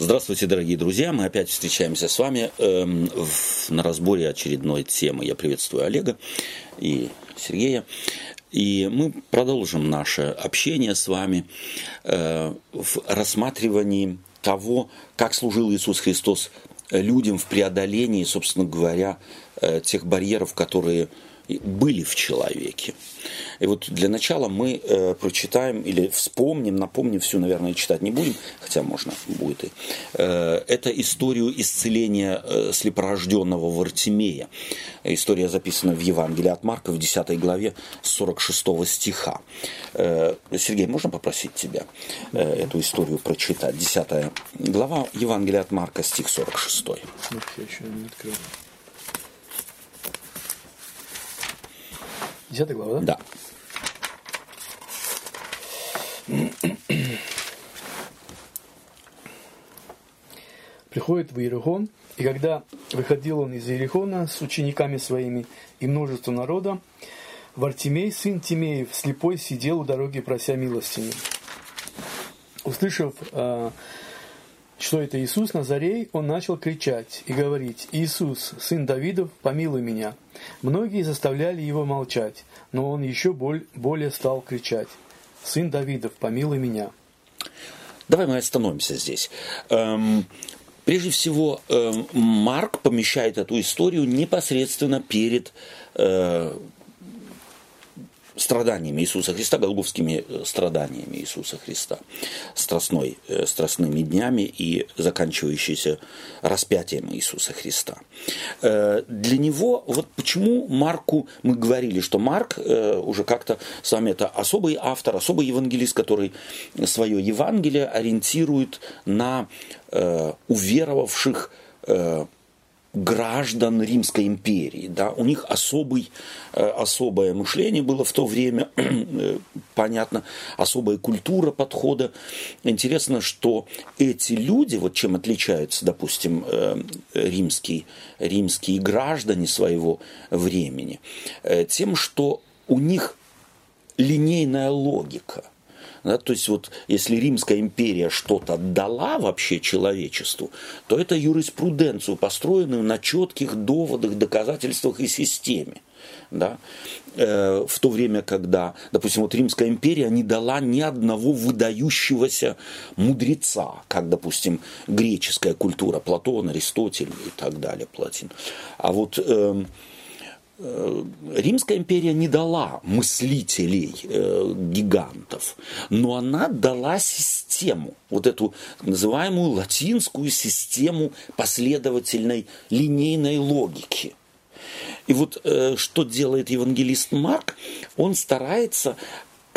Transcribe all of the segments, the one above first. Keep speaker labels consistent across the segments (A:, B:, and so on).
A: Здравствуйте, дорогие друзья. Мы опять встречаемся с вами э, в, на разборе очередной темы. Я приветствую Олега и Сергея. И мы продолжим наше общение с вами э, в рассматривании того, как служил Иисус Христос людям в преодолении, собственно говоря, э, тех барьеров, которые были в человеке. И вот для начала мы э, прочитаем или вспомним, напомним всю, наверное, читать не будем, хотя можно будет и. Э, это историю исцеления э, слепорожденного Вартимея. История записана в Евангелии от Марка в 10 главе 46 стиха. Э, Сергей, можно попросить тебя э, эту историю прочитать? 10 глава Евангелия от Марка, стих 46. Я еще не открыл.
B: Десятая глава,
A: да?
B: Да. Приходит в Иерихон, и когда выходил он из Иерихона с учениками своими и множеством народа, Вартимей, сын Тимеев, слепой, сидел у дороги, прося милостини. Услышав а, что это Иисус Назарей, он начал кричать и говорить, «Иисус, сын Давидов, помилуй меня». Многие заставляли его молчать, но он еще более стал кричать, «Сын Давидов, помилуй меня».
A: Давай мы остановимся здесь. Эм, прежде всего, эм, Марк помещает эту историю непосредственно перед э, страданиями Иисуса Христа, голговскими э, страданиями Иисуса Христа, страстной, э, страстными днями и заканчивающейся распятием Иисуса Христа. Э, для него, вот почему Марку, мы говорили, что Марк уже как-то с вами это особый автор, особый евангелист, который свое Евангелие ориентирует на уверовавших граждан Римской империи. Да? У них особый, э, особое мышление было в то время, э, понятно, особая культура подхода. Интересно, что эти люди, вот чем отличаются, допустим, э, римские, римские граждане своего времени, тем, что у них линейная логика – да, то есть вот если Римская империя что-то дала вообще человечеству, то это юриспруденцию, построенную на четких доводах, доказательствах и системе. Да? Э, в то время, когда, допустим, вот Римская империя не дала ни одного выдающегося мудреца, как, допустим, греческая культура, Платон, Аристотель и так далее, Платин. А вот э, Римская империя не дала мыслителей, э, гигантов, но она дала систему, вот эту называемую латинскую систему последовательной линейной логики. И вот э, что делает евангелист Марк, он старается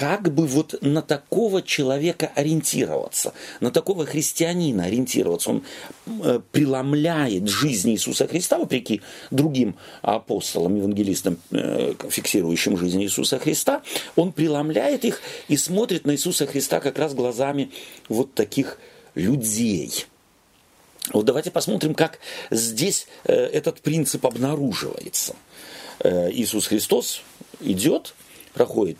A: как бы вот на такого человека ориентироваться, на такого христианина ориентироваться. Он э, преломляет жизнь Иисуса Христа, вопреки другим апостолам, евангелистам, э, фиксирующим жизнь Иисуса Христа, он преломляет их и смотрит на Иисуса Христа как раз глазами вот таких людей. Вот давайте посмотрим, как здесь э, этот принцип обнаруживается. Иисус Христос идет, проходит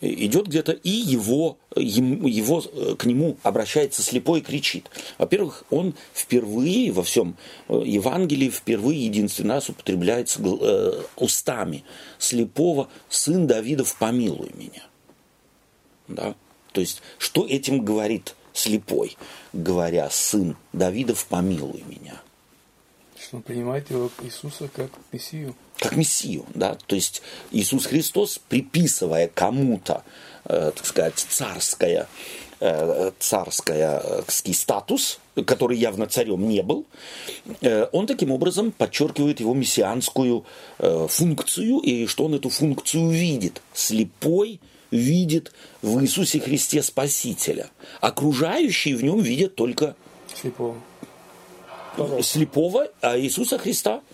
A: идет где-то, и его, его, э, к нему обращается слепой и кричит. Во-первых, он впервые во всем э, Евангелии, впервые единственный раз употребляется устами слепого «Сын Давидов, помилуй меня». Да? То есть, что этим говорит слепой, говоря «Сын Давидов, помилуй меня»?
B: Что он принимает его Иисуса как Мессию
A: как Мессию. Да? То есть Иисус Христос, приписывая кому-то, э, так сказать, царское, э, царский статус, который явно царем не был, э, он таким образом подчеркивает его мессианскую э, функцию, и что он эту функцию видит. Слепой видит в Иисусе Христе Спасителя. Окружающие в нем видят только
B: слепого,
A: слепого а Иисуса Христа –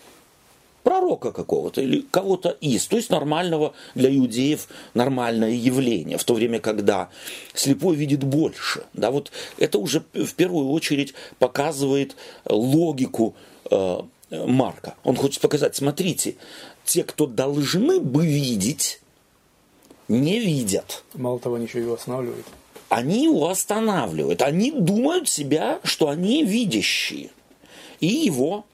A: пророка какого-то или кого-то из, то есть нормального для иудеев нормальное явление, в то время, когда слепой видит больше. Да, вот это уже в первую очередь показывает логику э, Марка. Он хочет показать, смотрите, те, кто должны бы видеть, не видят.
B: Мало того, ничего его останавливает.
A: они его останавливают. Они думают себя, что они видящие. И его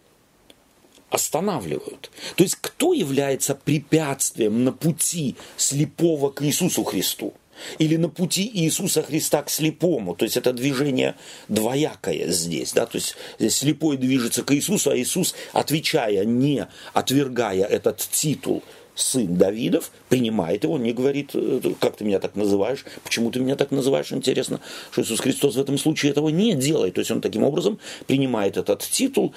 A: останавливают. То есть кто является препятствием на пути слепого к Иисусу Христу? Или на пути Иисуса Христа к слепому. То есть это движение двоякое здесь. Да? То есть здесь слепой движется к Иисусу, а Иисус, отвечая, не отвергая этот титул сын Давидов, принимает его, не говорит, э, как ты меня так называешь, почему ты меня так называешь, интересно, что Иисус Христос в этом случае этого не делает. То есть он таким образом принимает этот титул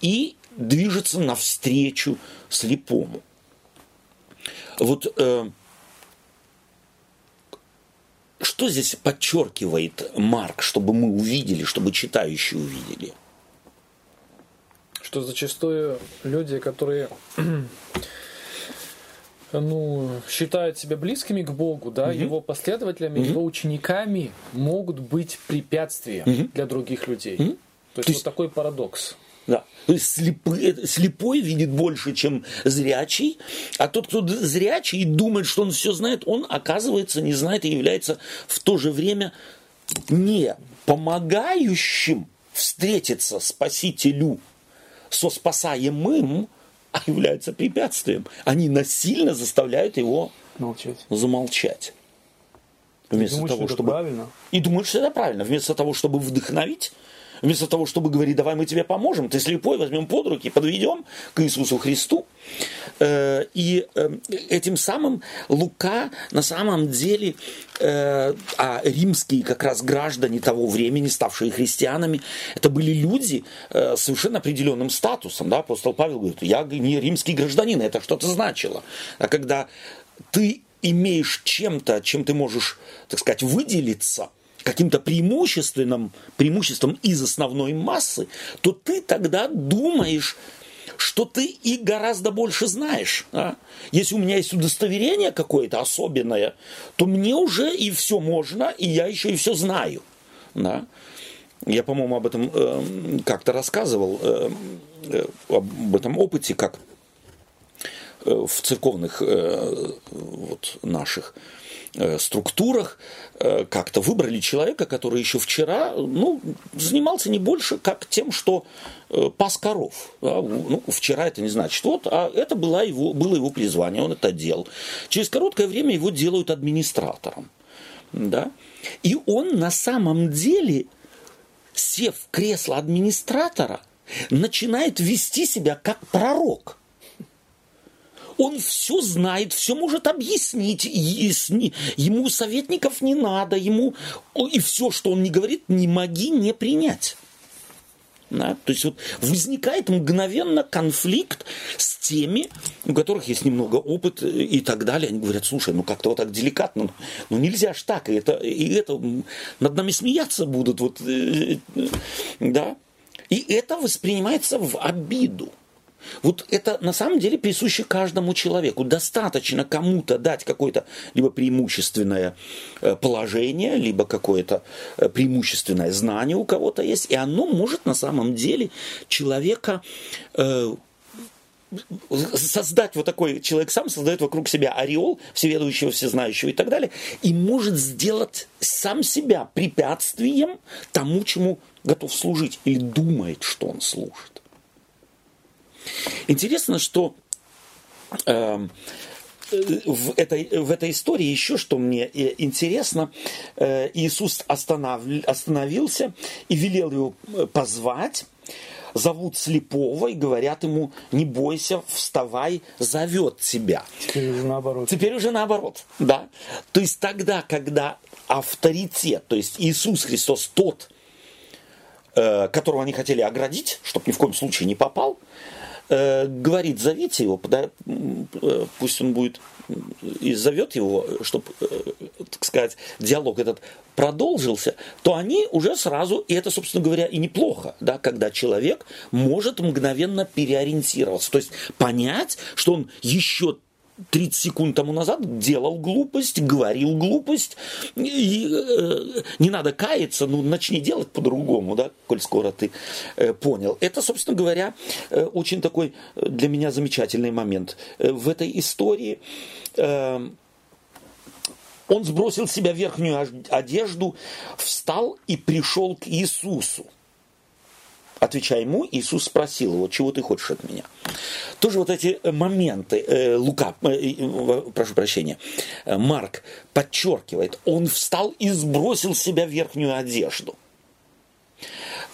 A: и движется навстречу слепому. Вот э, что здесь подчеркивает Марк, чтобы мы увидели, чтобы читающие увидели?
C: Что зачастую люди, которые ну, считают себя близкими к Богу, да, угу. его последователями, угу. его учениками могут быть препятствием угу. для других людей. Угу. То есть, То есть вот такой парадокс.
A: Да. То есть слепой, слепой видит больше, чем зрячий, а тот, кто зрячий и думает, что он все знает, он, оказывается, не знает и является в то же время не помогающим встретиться Спасителю со спасаемым, а является препятствием. Они насильно заставляют его
B: Молчать.
A: замолчать. Вместо
B: думаешь,
A: того,
B: что
A: чтобы...
B: правильно?
A: И думаешь, что это правильно. Вместо того, чтобы вдохновить, Вместо того, чтобы говорить, давай мы тебе поможем, ты слепой, возьмем под руки, подведем к Иисусу Христу. Э, и э, этим самым Лука на самом деле, э, а римские как раз граждане того времени, ставшие христианами, это были люди с совершенно определенным статусом. Да? Апостол Павел говорит, я не римский гражданин, это что-то значило. А когда ты имеешь чем-то, чем ты можешь, так сказать, выделиться – каким-то преимущественным, преимуществом из основной массы, то ты тогда думаешь, что ты и гораздо больше знаешь. А? Если у меня есть удостоверение какое-то особенное, то мне уже и все можно, и я еще и все знаю. Да? Я, по-моему, об этом э, как-то рассказывал, э, э, об этом опыте, как э, в церковных э, вот, наших Э, структурах э, как-то выбрали человека, который еще вчера ну, занимался не больше, как тем, что э, пас коров. Да? Ну, вчера это не значит вот, а это было его, было его призвание, он это делал. Через короткое время его делают администратором. Да? И он на самом деле, сев в кресло администратора, начинает вести себя как пророк – он все знает, все может объяснить. Ему советников не надо, ему и все, что он не говорит, не моги не принять. Да? То есть вот возникает мгновенно конфликт с теми, у которых есть немного опыт и так далее. Они говорят, слушай, ну как-то вот так деликатно, ну нельзя ж так, и это, и это над нами смеяться будут. Вот, э, э, да? И это воспринимается в обиду. Вот это на самом деле присуще каждому человеку. Достаточно кому-то дать какое-то либо преимущественное э, положение, либо какое-то э, преимущественное знание у кого-то есть, и оно может на самом деле человека э, создать вот такой человек сам создает вокруг себя ореол всеведущего, всезнающего и так далее, и может сделать сам себя препятствием тому, чему готов служить или думает, что он служит. Интересно, что э, в этой, в этой истории еще что мне э, интересно, э, Иисус останов, остановился и велел его э, позвать, зовут слепого и говорят ему, не бойся, вставай, зовет тебя.
B: Теперь уже наоборот.
A: Теперь уже наоборот, да. То есть тогда, когда авторитет, то есть Иисус Христос тот, которого они хотели оградить, чтобы ни в коем случае не попал, говорит, зовите его, э, пусть он будет и зовет его, чтобы, э, так сказать, диалог этот продолжился, то они уже сразу, и это, собственно говоря, и неплохо, да, когда человек может мгновенно переориентироваться, то есть понять, что он еще 30 секунд тому назад делал глупость, говорил глупость, и э, не надо каяться, ну начни делать по-другому, да, коль скоро ты э, понял. Это, собственно говоря, э, очень такой для меня замечательный момент. Э, в этой истории э, Он сбросил с себя верхнюю одежду, встал и пришел к Иисусу. Отвечая ему, Иисус спросил его, чего ты хочешь от меня? Тоже вот эти моменты, э, Лука, э, э, прошу прощения, э, Марк подчеркивает, он встал и сбросил с себя верхнюю одежду.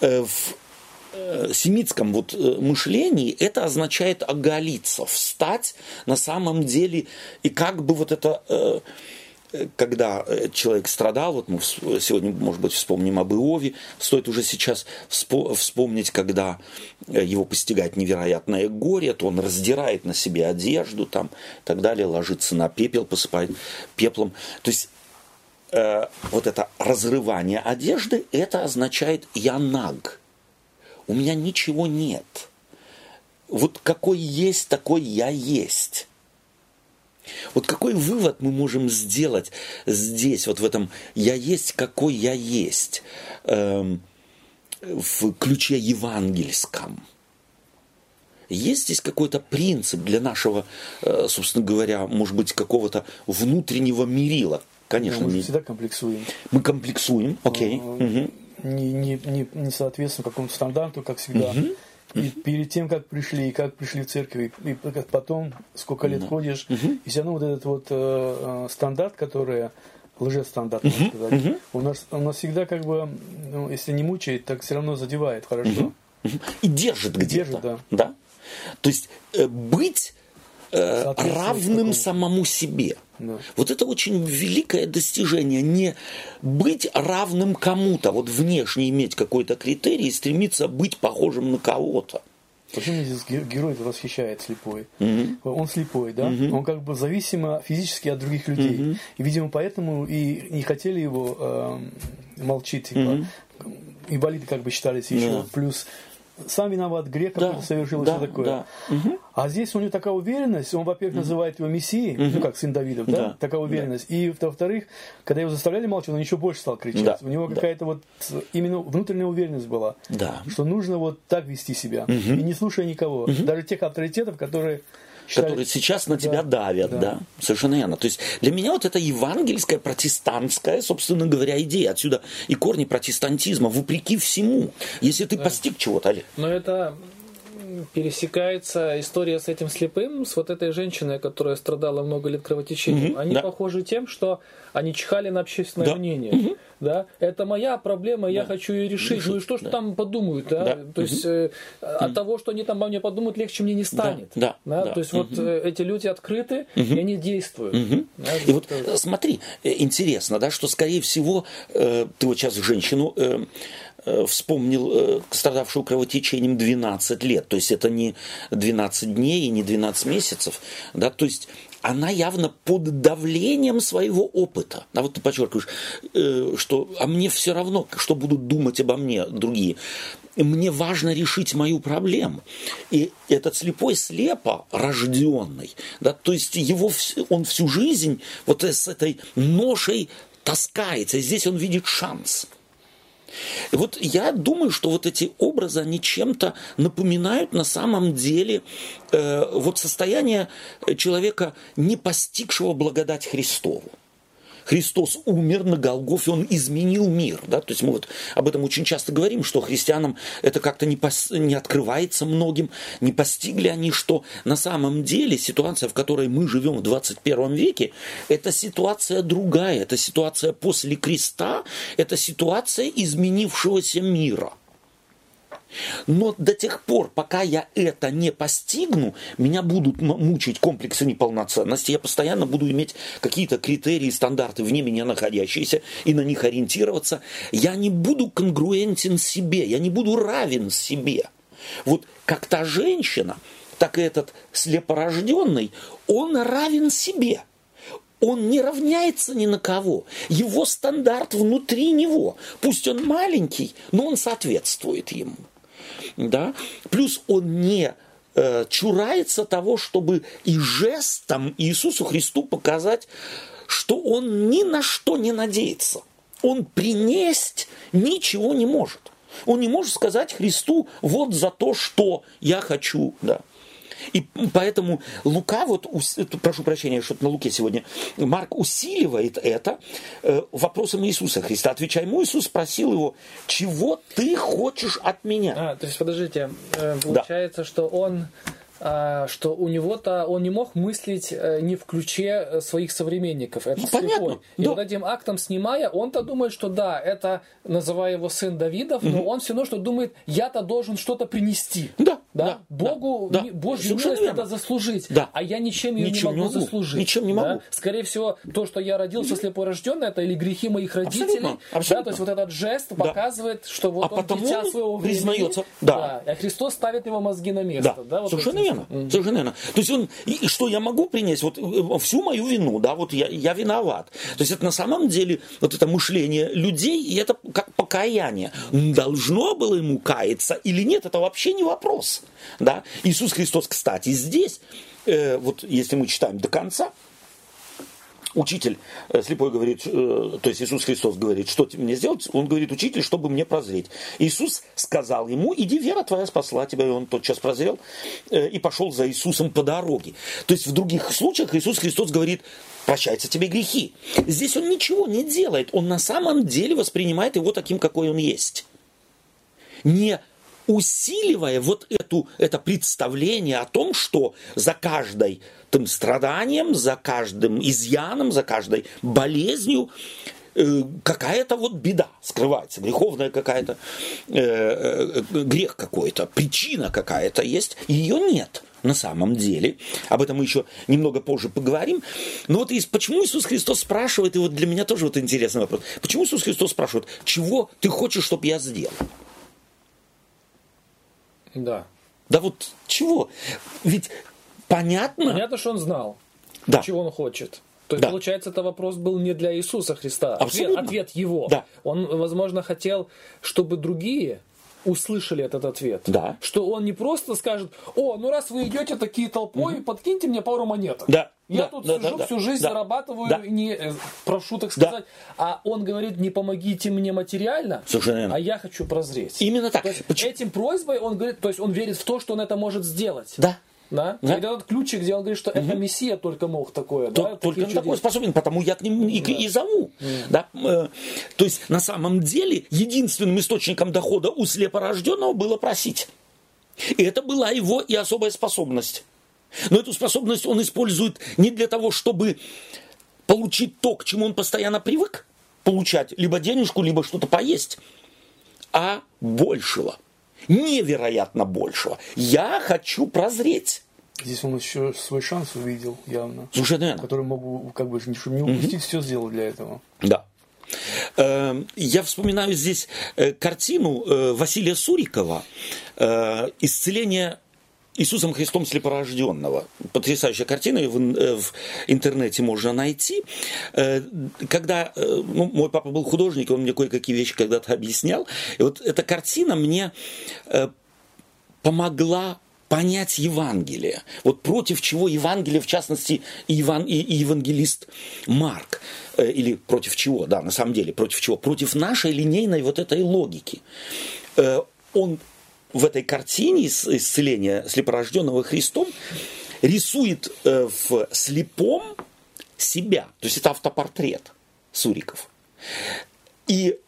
A: Э, в э, семитском вот э, мышлении это означает оголиться, встать на самом деле, и как бы вот это э, когда э, человек страдал, вот мы сегодня, может быть, вспомним об Иове, стоит уже сейчас вспомнить, когда э, его постигает невероятное горе, то он раздирает на себе одежду там, и так далее, ложится на пепел, посыпает пеплом. То есть э, вот это разрывание одежды, это означает «я наг», у меня ничего нет. Вот какой есть, такой я есть. Вот какой вывод мы можем сделать здесь, вот в этом «я есть, какой я есть», эм, в ключе евангельском? Есть здесь какой-то принцип для нашего, э, собственно говоря, может быть, какого-то внутреннего мерила? Конечно.
B: Да, мы не... всегда комплексуем.
A: Мы комплексуем, окей.
B: Okay. угу. Не, не, не, не соответствуем какому-то стандарту, как всегда. Угу. И перед тем, как пришли, и как пришли в церковь, и потом, сколько лет ходишь, uh-huh. и все равно вот этот вот э, э стандарт, который лжестандарт, можно сказать, uh-huh. у нас у нас всегда как бы, ну, если не мучает, так все равно задевает хорошо. Uh-huh.
A: И держит где-то.
B: Держит, да.
A: да? То есть э, быть э, равным самому себе. Да. Вот это очень великое достижение, не быть равным кому-то, вот внешне иметь какой-то критерий и стремиться быть похожим на кого-то.
B: Почему здесь герой восхищает слепой? Mm-hmm. Он слепой, да? Mm-hmm. Он как бы зависимо физически от других людей. Mm-hmm. И, видимо, поэтому и не хотели его э, молчить. Типа, mm-hmm. Инвалиды как бы считались еще. Yeah. Плюс сам виноват, грех да, совершил, да, все такое. Да. Угу. А здесь у него такая уверенность, он, во-первых, угу. называет его Мессией, угу. ну как сын Давидов, да, да. такая уверенность. Да. И, во-вторых, когда его заставляли молчать, он еще больше стал кричать. Да. У него да. какая-то вот именно внутренняя уверенность была, да. что нужно вот так вести себя, угу. и не слушая никого, угу. даже тех авторитетов, которые
A: считали... которые сейчас на тебя да, давят, да. да, совершенно верно. То есть для меня вот это евангельская, протестантская, собственно говоря, идея. Отсюда и корни протестантизма, вопреки всему. Если ты да. постиг чего-то, Олег.
C: Но это пересекается история с этим слепым, с вот этой женщиной, которая страдала много лет кровотечением. Угу, они да. похожи тем, что они чихали на общественное да. мнение. Угу. Да? Это моя проблема, да. я хочу ее решить. Решить. Ну и что да. там подумают? Да? Да. То есть угу. э, от того, что они там обо мне подумают, легче мне не станет. Да. Да. Да? То есть угу. вот э, эти люди открыты, угу. и они действуют. Угу.
A: Да? И вот это... смотри, э, интересно, да, что скорее всего, э, ты вот сейчас женщину э, Э, вспомнил э, страдавшую кровотечением 12 лет. То есть это не 12 дней и не 12 месяцев. Да? То есть она явно под давлением своего опыта. А вот ты подчеркиваешь, э, что а мне все равно, что будут думать обо мне другие. Мне важно решить мою проблему. И этот слепой слепо рожденный, да, то есть его, он всю жизнь вот с этой ношей таскается. И здесь он видит шанс – и вот я думаю, что вот эти образы, они чем-то напоминают на самом деле э, вот состояние человека, не постигшего благодать Христову. Христос умер на Голгофе, Он изменил мир. Да? То есть мы вот об этом очень часто говорим, что христианам это как-то не, пос... не открывается многим, не постигли они, что на самом деле ситуация, в которой мы живем в 21 веке, это ситуация другая, это ситуация после креста, это ситуация изменившегося мира – но до тех пор, пока я это не постигну, меня будут мучить комплексы неполноценности, я постоянно буду иметь какие-то критерии, стандарты вне меня находящиеся и на них ориентироваться. Я не буду конгруентен себе, я не буду равен себе. Вот как та женщина, так и этот слепорожденный, он равен себе. Он не равняется ни на кого. Его стандарт внутри него. Пусть он маленький, но он соответствует ему да, плюс он не э, чурается того, чтобы и жестом Иисусу Христу показать, что он ни на что не надеется. Он принесть ничего не может. Он не может сказать Христу вот за то, что я хочу, да. И поэтому Лука, вот, прошу прощения, что на Луке сегодня, Марк усиливает это э, вопросом Иисуса Христа. Отвечая ему, Иисус спросил его, чего ты хочешь от меня?
C: А, то есть, подождите, э, получается, да. что он что у него-то он не мог мыслить э, не в ключе э, своих современников. Это ну, понятно. И да. вот этим актом снимая, он-то думает, что да, это, называя его сын Давидов, угу. но он все равно что думает, я-то должен что-то принести.
A: Да.
C: Да? да Богу, да, Божью милость надо заслужить, да. а я ничем ее ничем не могу, не могу заслужить.
A: Ничем не могу. Да?
C: Скорее всего, то, что я родился слепорожденный, это или грехи моих родителей. Абсолютно. Абсолютно. Да? То есть вот этот жест да. показывает, что вот
A: а он потому
C: дитя
A: своего времени, признается. Да.
C: да. А Христос ставит его мозги на место.
A: Да.
C: Да?
A: Вот Совершенно верно. Mm-hmm. Совершенно верно. То есть он, и, что я могу принять? Вот э, всю мою вину, да, вот я, я виноват. То есть это на самом деле вот это мышление людей, и это как покаяние. Должно было ему каяться или нет, это вообще не вопрос. Да? Иисус Христос, кстати, здесь, э, вот если мы читаем до конца, учитель э, слепой говорит, э, то есть Иисус Христос говорит, что мне сделать? Он говорит, учитель, чтобы мне прозреть. Иисус сказал ему, иди, вера твоя спасла тебя, и он тотчас прозрел э, и пошел за Иисусом по дороге. То есть в других случаях Иисус Христос говорит, прощаются тебе грехи. Здесь он ничего не делает, он на самом деле воспринимает его таким, какой он есть. Не усиливая вот эту, это представление о том, что за каждой тем страданием, за каждым изъяном, за каждой болезнью э, какая-то вот беда скрывается, греховная какая-то, э, э, грех какой-то, причина какая-то есть, ее нет на самом деле. Об этом мы еще немного позже поговорим. Но вот из, почему Иисус Христос спрашивает, и вот для меня тоже вот интересный вопрос, почему Иисус Христос спрашивает, чего ты хочешь, чтобы я сделал?
C: Да.
A: Да вот чего? Ведь понятно.
C: Понятно, что он знал,
A: да.
C: чего он хочет. То есть, да. получается, это вопрос был не для Иисуса Христа.
A: Абсолютно.
C: Ответ, ответ его.
A: Да.
C: Он, возможно, хотел, чтобы другие услышали этот ответ.
A: Да.
C: Что он не просто скажет, о, ну раз вы идете такие толпой, угу. подкиньте мне пару монеток.
A: Да.
C: Я
A: да,
C: тут
A: да,
C: сижу,
A: да,
C: всю жизнь
A: да,
C: зарабатываю,
A: да.
C: не э, прошу, так сказать. Да. А он говорит, не помогите мне материально,
A: Совершенно.
C: а я хочу прозреть.
A: Именно так.
C: То есть, Этим просьбой он говорит, то есть он верит в то, что он это может сделать.
A: Да.
C: Да? да? И этот ключик, где он говорит, что угу. это Мессия только мог такое.
A: То,
C: да?
A: Только он такой способен, потому я к ним и, да. и зову. Угу. Да? Э, то есть на самом деле единственным источником дохода у слепорожденного было просить. И это была его и особая способность. Но эту способность он использует не для того, чтобы получить то, к чему он постоянно привык получать, либо денежку, либо что-то поесть, а большего – невероятно большего. Я хочу прозреть.
B: Здесь он еще свой шанс увидел явно.
A: Слушай, наверное.
B: Который мог, как бы, чтобы не упустить, угу. все сделал для этого.
A: Да. Эм, я вспоминаю здесь э, картину э, Василия Сурикова э, «Исцеление Иисусом Христом слепорожденного. Потрясающая картина, в, э, в интернете можно найти. Э, когда э, ну, мой папа был художник, он мне кое-какие вещи когда-то объяснял. И вот эта картина мне помогла понять Евангелие. Вот против чего Евангелие, в частности, и, Иван, и, и евангелист Марк. Или против чего, да, на самом деле, против чего? Против нашей линейной вот этой логики. Он в этой картине исцеления слепорожденного Христом рисует э, в слепом себя. То есть это автопортрет Суриков. И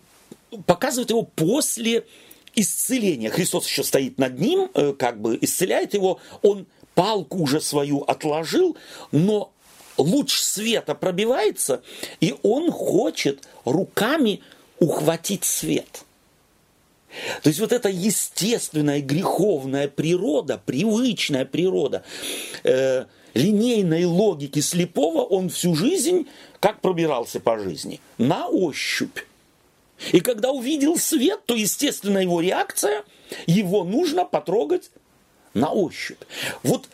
A: показывает его после исцеления. Христос еще стоит над ним, э, как бы исцеляет его. Он палку уже свою отложил, но луч света пробивается, и он хочет руками ухватить свет – то есть вот эта естественная греховная природа, привычная природа э, линейной логики слепого, он всю жизнь как пробирался по жизни? На ощупь. И когда увидел свет, то, естественно, его реакция, его нужно потрогать на ощупь. Вот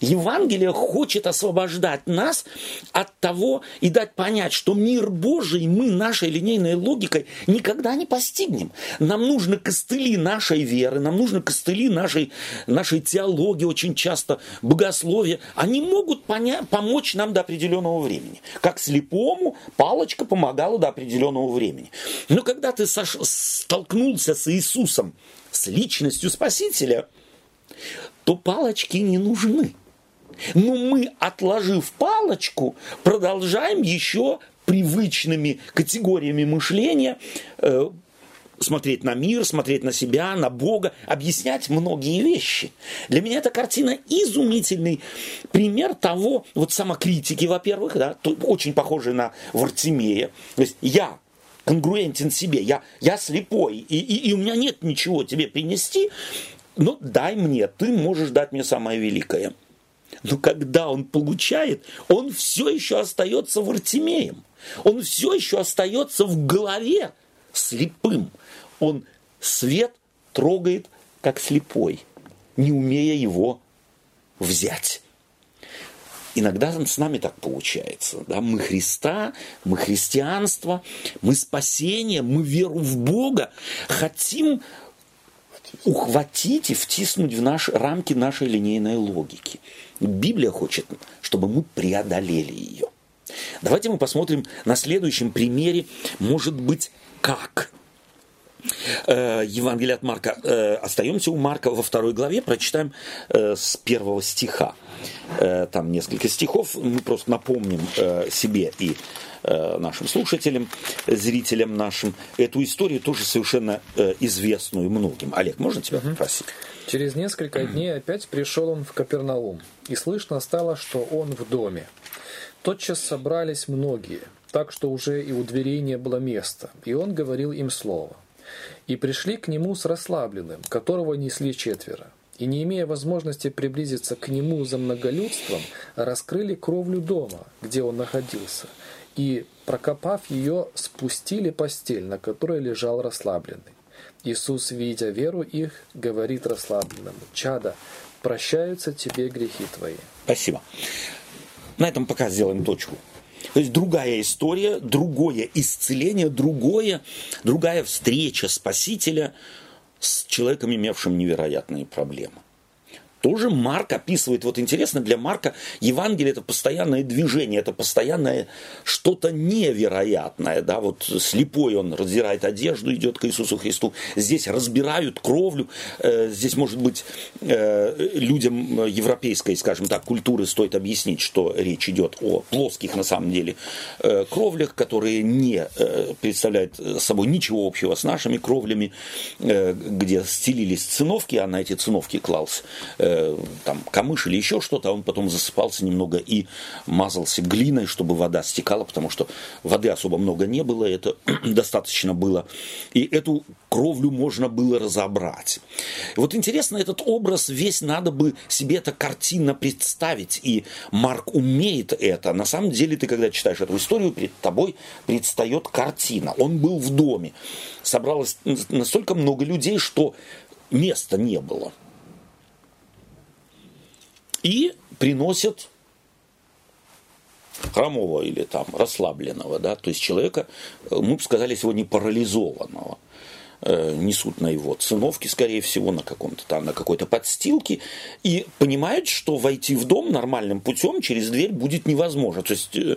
A: Евангелие хочет освобождать нас от того и дать понять, что мир Божий мы нашей линейной логикой никогда не постигнем. Нам нужны костыли нашей веры, нам нужны костыли нашей, нашей теологии, очень часто богословия. Они могут поня- помочь нам до определенного времени. Как слепому палочка помогала до определенного времени. Но когда ты сош- столкнулся с Иисусом, с личностью Спасителя – то палочки не нужны. Но мы, отложив палочку, продолжаем еще привычными категориями мышления э, смотреть на мир, смотреть на себя, на Бога, объяснять многие вещи. Для меня эта картина изумительный пример того, вот самокритики, во-первых, да, очень похожий на Вартимея. То есть я конгруентен себе, я, я слепой, и, и, и у меня нет ничего тебе принести, но дай мне, ты можешь дать мне самое великое. Но когда он получает, он все еще остается Вартимеем. Он все еще остается в голове слепым. Он свет трогает, как слепой, не умея его взять. Иногда с нами так получается. Да? Мы Христа, мы христианство, мы спасение, мы веру в Бога хотим ухватить и втиснуть в наши рамки нашей линейной логики. Библия хочет, чтобы мы преодолели ее. Давайте мы посмотрим на следующем примере, может быть, как Э, Евангелие от Марка. Э, остаемся у Марка во второй главе, прочитаем э, с первого стиха. Там несколько стихов, мы просто напомним себе и нашим слушателям, зрителям нашим эту историю тоже совершенно известную многим. Олег, можно тебя попросить?
C: Через несколько дней опять пришел он в Капернаум, и слышно стало, что он в доме. Тотчас собрались многие, так что уже и у дверей не было места, и он говорил им слово – и пришли к нему с расслабленным, которого несли четверо. И не имея возможности приблизиться к нему за многолюдством, раскрыли кровлю дома, где он находился, и, прокопав ее, спустили постель, на которой лежал расслабленный. Иисус, видя веру их, говорит расслабленному, «Чада, прощаются тебе грехи твои».
A: Спасибо. На этом пока сделаем точку. То есть другая история, другое исцеление, другое, другая встреча Спасителя с человеком, имевшим невероятные проблемы тоже Марк описывает. Вот интересно, для Марка Евангелие это постоянное движение, это постоянное что-то невероятное. Да? Вот слепой он раздирает одежду, идет к Иисусу Христу. Здесь разбирают кровлю. Э, здесь, может быть, э, людям европейской, скажем так, культуры стоит объяснить, что речь идет о плоских, на самом деле, э, кровлях, которые не представляют собой ничего общего с нашими кровлями, где стелились циновки, а на эти циновки клался Э, там, камыш или еще что-то, а он потом засыпался немного и мазался глиной, чтобы вода стекала, потому что воды особо много не было, это достаточно было. И эту кровлю можно было разобрать. вот интересно, этот образ весь надо бы себе это картинно представить, и Марк умеет это. На самом деле, ты когда читаешь эту историю, перед тобой предстает картина. Он был в доме, собралось настолько много людей, что места не было и приносят хромого или там расслабленного, да, то есть человека, э, мы бы сказали сегодня парализованного, э, несут на его циновке, скорее всего, на каком-то там, на какой-то подстилке, и понимают, что войти в дом нормальным путем через дверь будет невозможно, то есть э,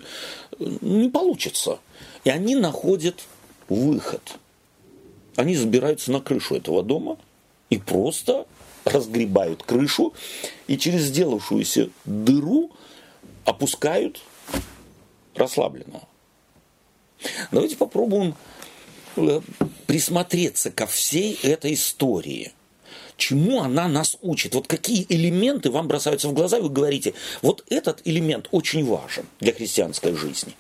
A: не получится. И они находят выход. Они забираются на крышу этого дома и просто разгребают крышу и через сделавшуюся дыру опускают расслабленного. Давайте попробуем э, присмотреться ко всей этой истории. Чему она нас учит? Вот какие элементы вам бросаются в глаза, и вы говорите, вот этот элемент очень важен для христианской жизни.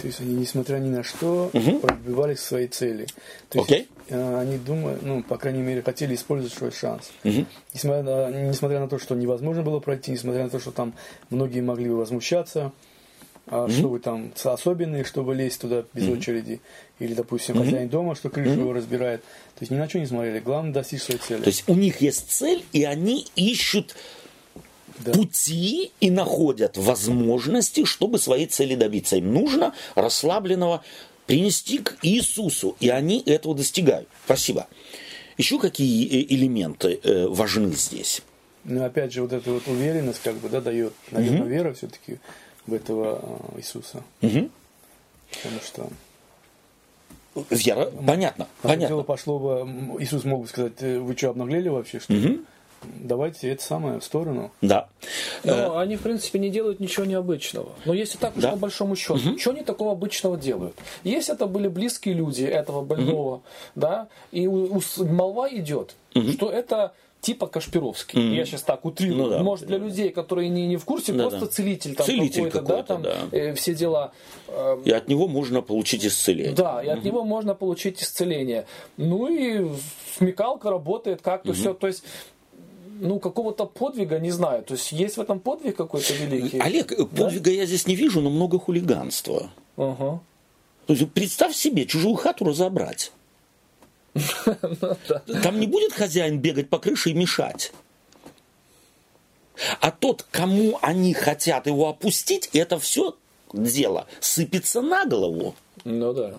B: То есть они, несмотря ни на что, угу. пробивались к своей цели. То есть
A: okay.
B: Э, они думают, ну, по крайней мере, хотели использовать свой шанс. Угу. Несмотря, на, несмотря на то, что невозможно было пройти, несмотря на то, что там многие могли бы возмущаться, а что вы там особенные, чтобы лезть туда без mm очереди, или, допустим, mm хозяин дома, что крышу mm его разбирает. То есть ни на что не смотрели, главное достичь своей цели.
A: То есть у них есть цель, и они ищут да. пути и находят возможности, чтобы своей цели добиться. Им нужно расслабленного принести к Иисусу, и они этого достигают. Спасибо. Еще какие э, элементы э, важны здесь?
B: Ну, опять же, вот эта вот уверенность, как бы, да, дает, наверное, угу. вера все-таки в этого э, Иисуса. Угу. Потому что
A: Вера, понятно,
B: понятно. Дело пошло бы, Иисус мог бы сказать, вы что, обнаглели вообще, что
A: угу.
B: Давайте это самое в сторону.
A: Да.
C: Но э... они, в принципе, не делают ничего необычного. Но если так уж да. по большому счету, угу. что они такого обычного делают? Если это были близкие люди этого больного, угу. да, и у, у, молва идет, угу. что это типа Кашпировский. Mm. Я сейчас так утрирую. Ну, да. Может, для людей, которые не, не в курсе, да, просто да. целитель там целитель какой-то, какой да, там да. Э, все дела.
A: Э, и от него можно получить исцеление.
C: Да, и от mm него можно получить исцеление. Ну и смекалка работает как-то mm все. То есть ну, какого-то подвига, не знаю. То есть есть в этом подвиг какой-то великий?
A: Олег, да? подвига я здесь не вижу, но много хулиганства. Ага. То есть представь себе, чужую хату разобрать. Ну Там не будет хозяин бегать по крыше и мешать. А тот, кому они хотят его опустить, это все дело сыпется на голову.
C: Ну да.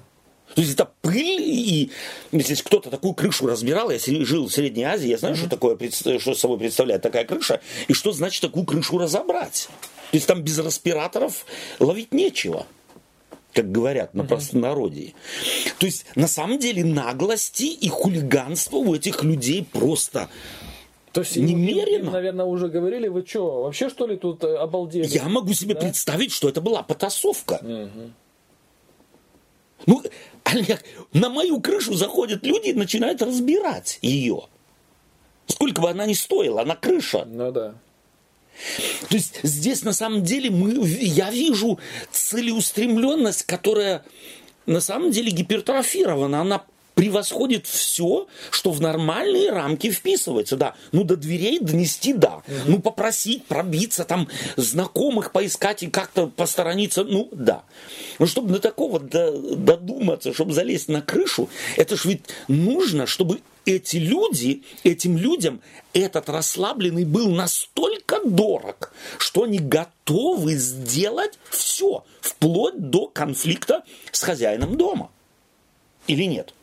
A: То есть это пыль, и если кто-то такую крышу разбирал, я жил в Средней Азии, я знаю, mm-hmm. что такое, что собой представляет такая крыша, и что значит такую крышу разобрать. То есть там без респираторов ловить нечего как говорят на простонародье. То есть, на самом деле, наглости и хулиганство у этих людей просто
C: то есть немерено. Им, наверное, уже говорили, вы что, вообще что ли тут э, обалдели?
A: Я могу себе да? представить, что это была потасовка. Угу. Ну, Олег, на мою крышу заходят люди и начинают разбирать ее. Сколько бы она ни стоила, она крыша.
C: Ну да.
A: То есть здесь на самом деле мы, я вижу целеустремленность, которая на самом деле гипертрофирована. Она превосходит все, что в нормальные рамки вписывается, да. Ну, до дверей донести, да. Ну, попросить, пробиться, там, знакомых поискать и как-то посторониться, ну, да. Но чтобы до такого додуматься, чтобы залезть на крышу, это ж ведь нужно, чтобы эти люди, этим людям этот расслабленный был настолько дорог, что они готовы сделать все, вплоть до конфликта с хозяином дома. Или нет?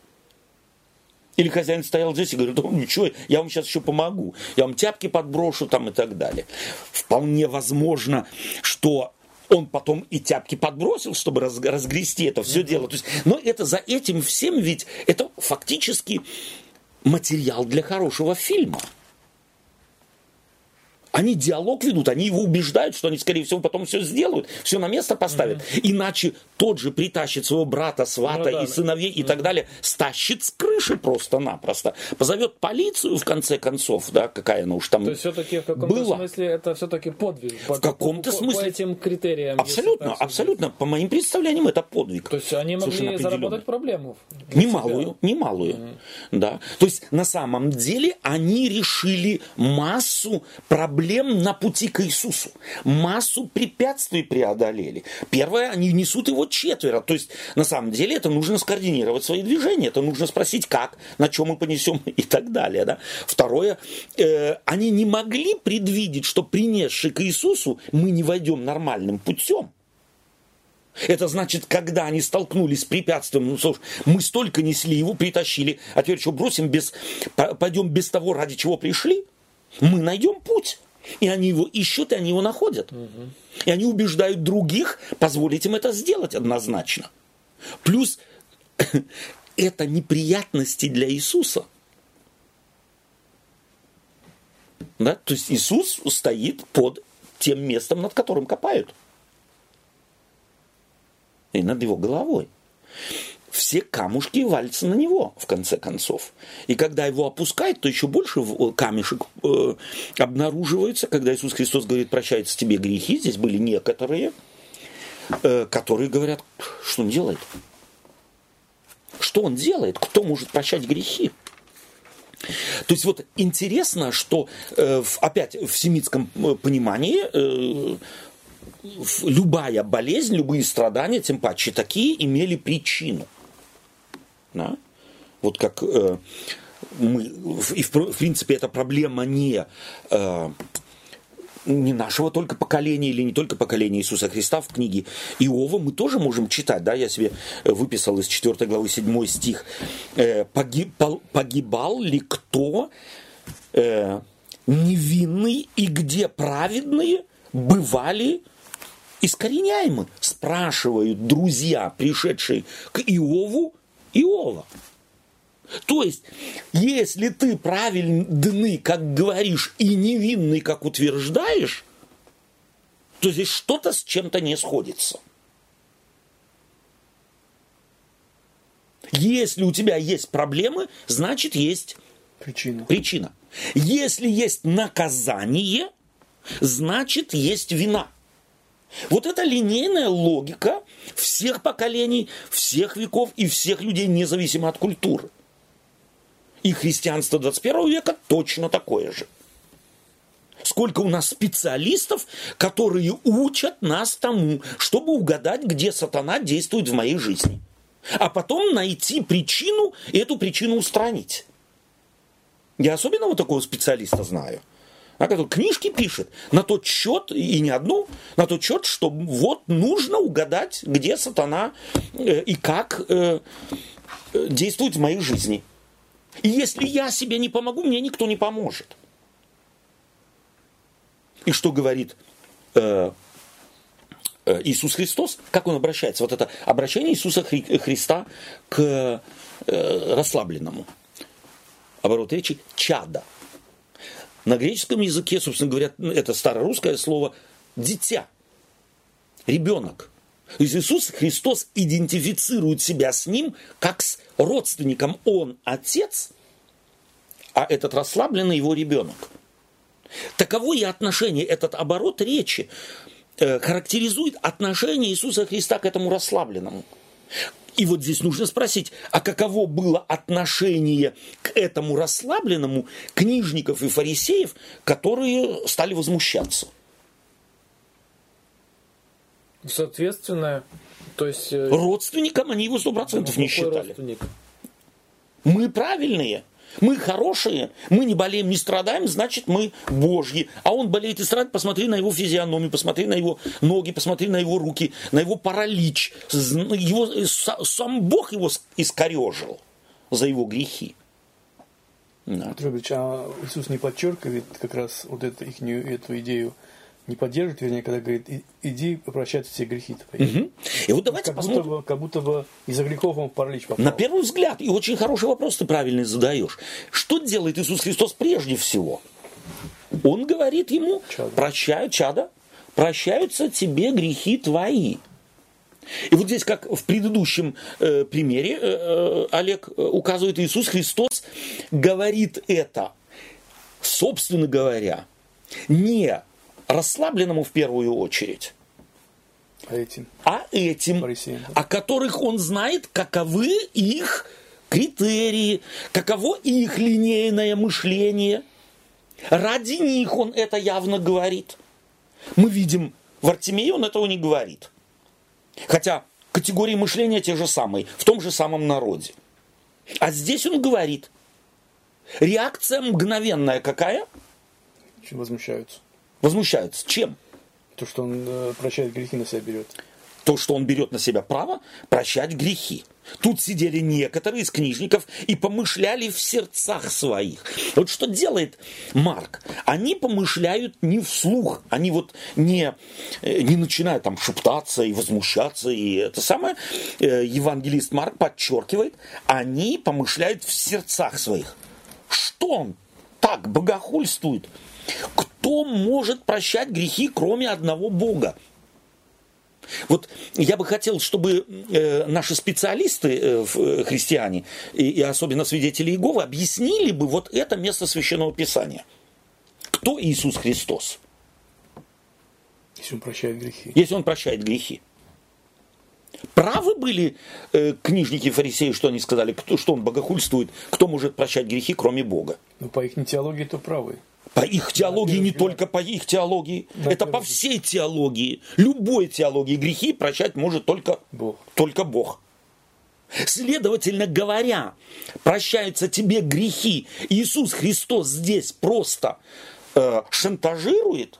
A: Или хозяин стоял здесь и говорит, ну ничего, я вам сейчас еще помогу, я вам тяпки подброшу там и так далее. Вполне возможно, что он потом и тяпки подбросил, чтобы раз, разгрести это все дело. То есть, но это за этим всем ведь это фактически материал для хорошего фильма. Они диалог ведут, они его убеждают, что они, скорее всего, потом все сделают, все на место поставят. Mm-hmm. Иначе тот же притащит своего брата, свата ну, да, и сыновей mm-hmm. и так далее, стащит с крыши просто-напросто. Позовет полицию, в конце концов, да, какая она уж там
C: То есть, все-таки в каком-то смысле это все-таки подвиг.
A: В каком-то смысле. По
C: этим критериям.
A: Абсолютно, абсолютно. По моим представлениям, это подвиг.
C: То есть, они могли заработать проблему.
A: Немалую, немалую. Mm-hmm. Да. То есть, на самом деле, они решили массу проблем проблем на пути к Иисусу. Массу препятствий преодолели. Первое, они несут его четверо. То есть, на самом деле, это нужно скоординировать свои движения. Это нужно спросить, как, на чем мы понесем и так далее. Да? Второе, э, они не могли предвидеть, что принесший к Иисусу мы не войдем нормальным путем. Это значит, когда они столкнулись с препятствием, ну, слушай, мы столько несли его, притащили, а теперь что, бросим без, пойдем без того, ради чего пришли? Мы найдем путь. И они его ищут, и они его находят. Угу. И они убеждают других позволить им это сделать однозначно. Плюс это неприятности для Иисуса. Да? То есть Иисус стоит под тем местом, над которым копают. И над его головой все камушки валятся на него, в конце концов. И когда его опускают, то еще больше камешек э, обнаруживается, когда Иисус Христос говорит, прощаются тебе грехи. Здесь были некоторые, э, которые говорят, что он делает? Что он делает? Кто может прощать грехи? То есть вот интересно, что э, в, опять в семитском э, понимании э, любая болезнь, любые страдания, тем паче такие, имели причину – да? Вот как э, мы, и в, в принципе эта проблема не, э, не нашего только поколения или не только поколения Иисуса Христа в книге Иова. Мы тоже можем читать, да, я себе выписал из 4 главы 7 стих, э, погибал, погибал ли кто э, невинный и где праведные бывали искореняемы, спрашивают друзья, пришедшие к Иову, Иова. То есть, если ты правильный, как говоришь, и невинный, как утверждаешь, то здесь что-то с чем-то не сходится. Если у тебя есть проблемы, значит есть
B: причина.
A: причина. Если есть наказание, значит есть вина. Вот это линейная логика всех поколений, всех веков и всех людей, независимо от культуры. И христианство 21 века точно такое же. Сколько у нас специалистов, которые учат нас тому, чтобы угадать, где сатана действует в моей жизни. А потом найти причину и эту причину устранить. Я особенно вот такого специалиста знаю. А который книжки пишет на тот счет, и не одну, на тот счет, что вот нужно угадать, где сатана э, и как э, действует в моей жизни. И если я себе не помогу, мне никто не поможет. И что говорит э, э, Иисус Христос? Как он обращается? Вот это обращение Иисуса Хри- Христа к э, расслабленному. Оборот речи чада. На греческом языке, собственно говоря, это старорусское слово дитя, ребенок. То есть Иисус Христос идентифицирует себя с ним как с родственником. Он отец, а этот расслабленный его ребенок. Таково и отношение, этот оборот речи э, характеризует отношение Иисуса Христа к этому расслабленному. И вот здесь нужно спросить, а каково было отношение к этому расслабленному книжников и фарисеев, которые стали возмущаться?
C: Соответственно, то есть... Э,
A: Родственникам они его сто процентов не считали. Родственник? Мы правильные. Мы хорошие, мы не болеем, не страдаем, значит мы Божьи. А он болеет и страдает, посмотри на его физиономию, посмотри на его ноги, посмотри на его руки, на его паралич. Его, сам Бог его искорежил за его грехи.
B: Да. Петрович, а Иисус не подчеркивает как раз вот эту, их, эту идею не поддерживает, вернее, когда говорит, иди попрощать все грехи твои.
A: Угу. И вот давайте
B: как
A: посмотрим.
B: Будто бы, как будто бы из-за грехов он в паралич попал.
A: На первый взгляд, и очень хороший вопрос ты правильный задаешь. Что делает Иисус Христос прежде всего? Он говорит ему, чадо. прощаю, чада, прощаются тебе грехи твои. И вот здесь, как в предыдущем э, примере, э, э Олег э, указывает, Иисус Христос говорит это, собственно говоря, не расслабленному в первую очередь,
B: а этим,
A: а этим о которых он знает, каковы их критерии, каково их линейное мышление. Ради них он это явно говорит. Мы видим, в Артемии он этого не говорит. Хотя категории мышления те же самые, в том же самом народе. А здесь он говорит. Реакция мгновенная какая?
B: Очень возмущаются
A: возмущаются. Чем?
B: То, что он э, прощает грехи на себя берет.
A: То, что он берет на себя право прощать грехи. Тут сидели некоторые из книжников и помышляли в сердцах своих. Вот что делает Марк? Они помышляют не вслух, они вот не, э, не начинают там шептаться и возмущаться. И это самое э, евангелист Марк подчеркивает, они помышляют в сердцах своих. Что он так богохульствует? Кто может прощать грехи, кроме одного Бога? Вот я бы хотел, чтобы э, наши специалисты, э, э, христиане, и, и особенно свидетели Иеговы, объяснили бы вот это место Священного Писания. Кто Иисус Христос?
B: Если он прощает грехи.
A: Если он прощает грехи. Правы были э, книжники фарисеи, что они сказали, кто, что он богохульствует, кто может прощать грехи, кроме Бога?
B: Ну, по их теологии, то правы.
A: По их теологии, не только по их теологии. Это по всей теологии. Любой теологии грехи прощать может только Бог. Только Бог. Следовательно говоря, прощаются тебе грехи. Иисус Христос здесь просто э, шантажирует.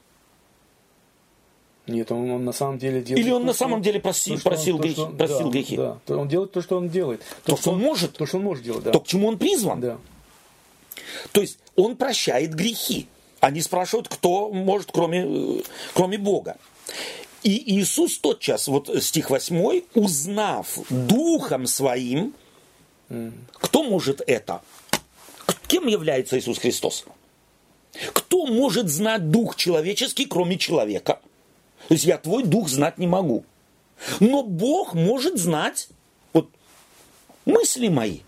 B: Нет, он, он на самом деле делает.
A: Или он то, на самом деле просил, то, просил, он, грехи, то, просил да, грехи.
B: Да, он делает то, что он делает.
A: То, то что он может.
B: То, что он может делать, да.
A: То, к чему он призван.
B: Да.
A: То есть он прощает грехи. Они спрашивают, кто может, кроме, э, кроме Бога. И Иисус тотчас, вот стих 8, узнав духом своим, Кто может это? Кем является Иисус Христос? Кто может знать дух человеческий, кроме человека? То есть я твой дух знать не могу. Но Бог может знать вот, мысли мои.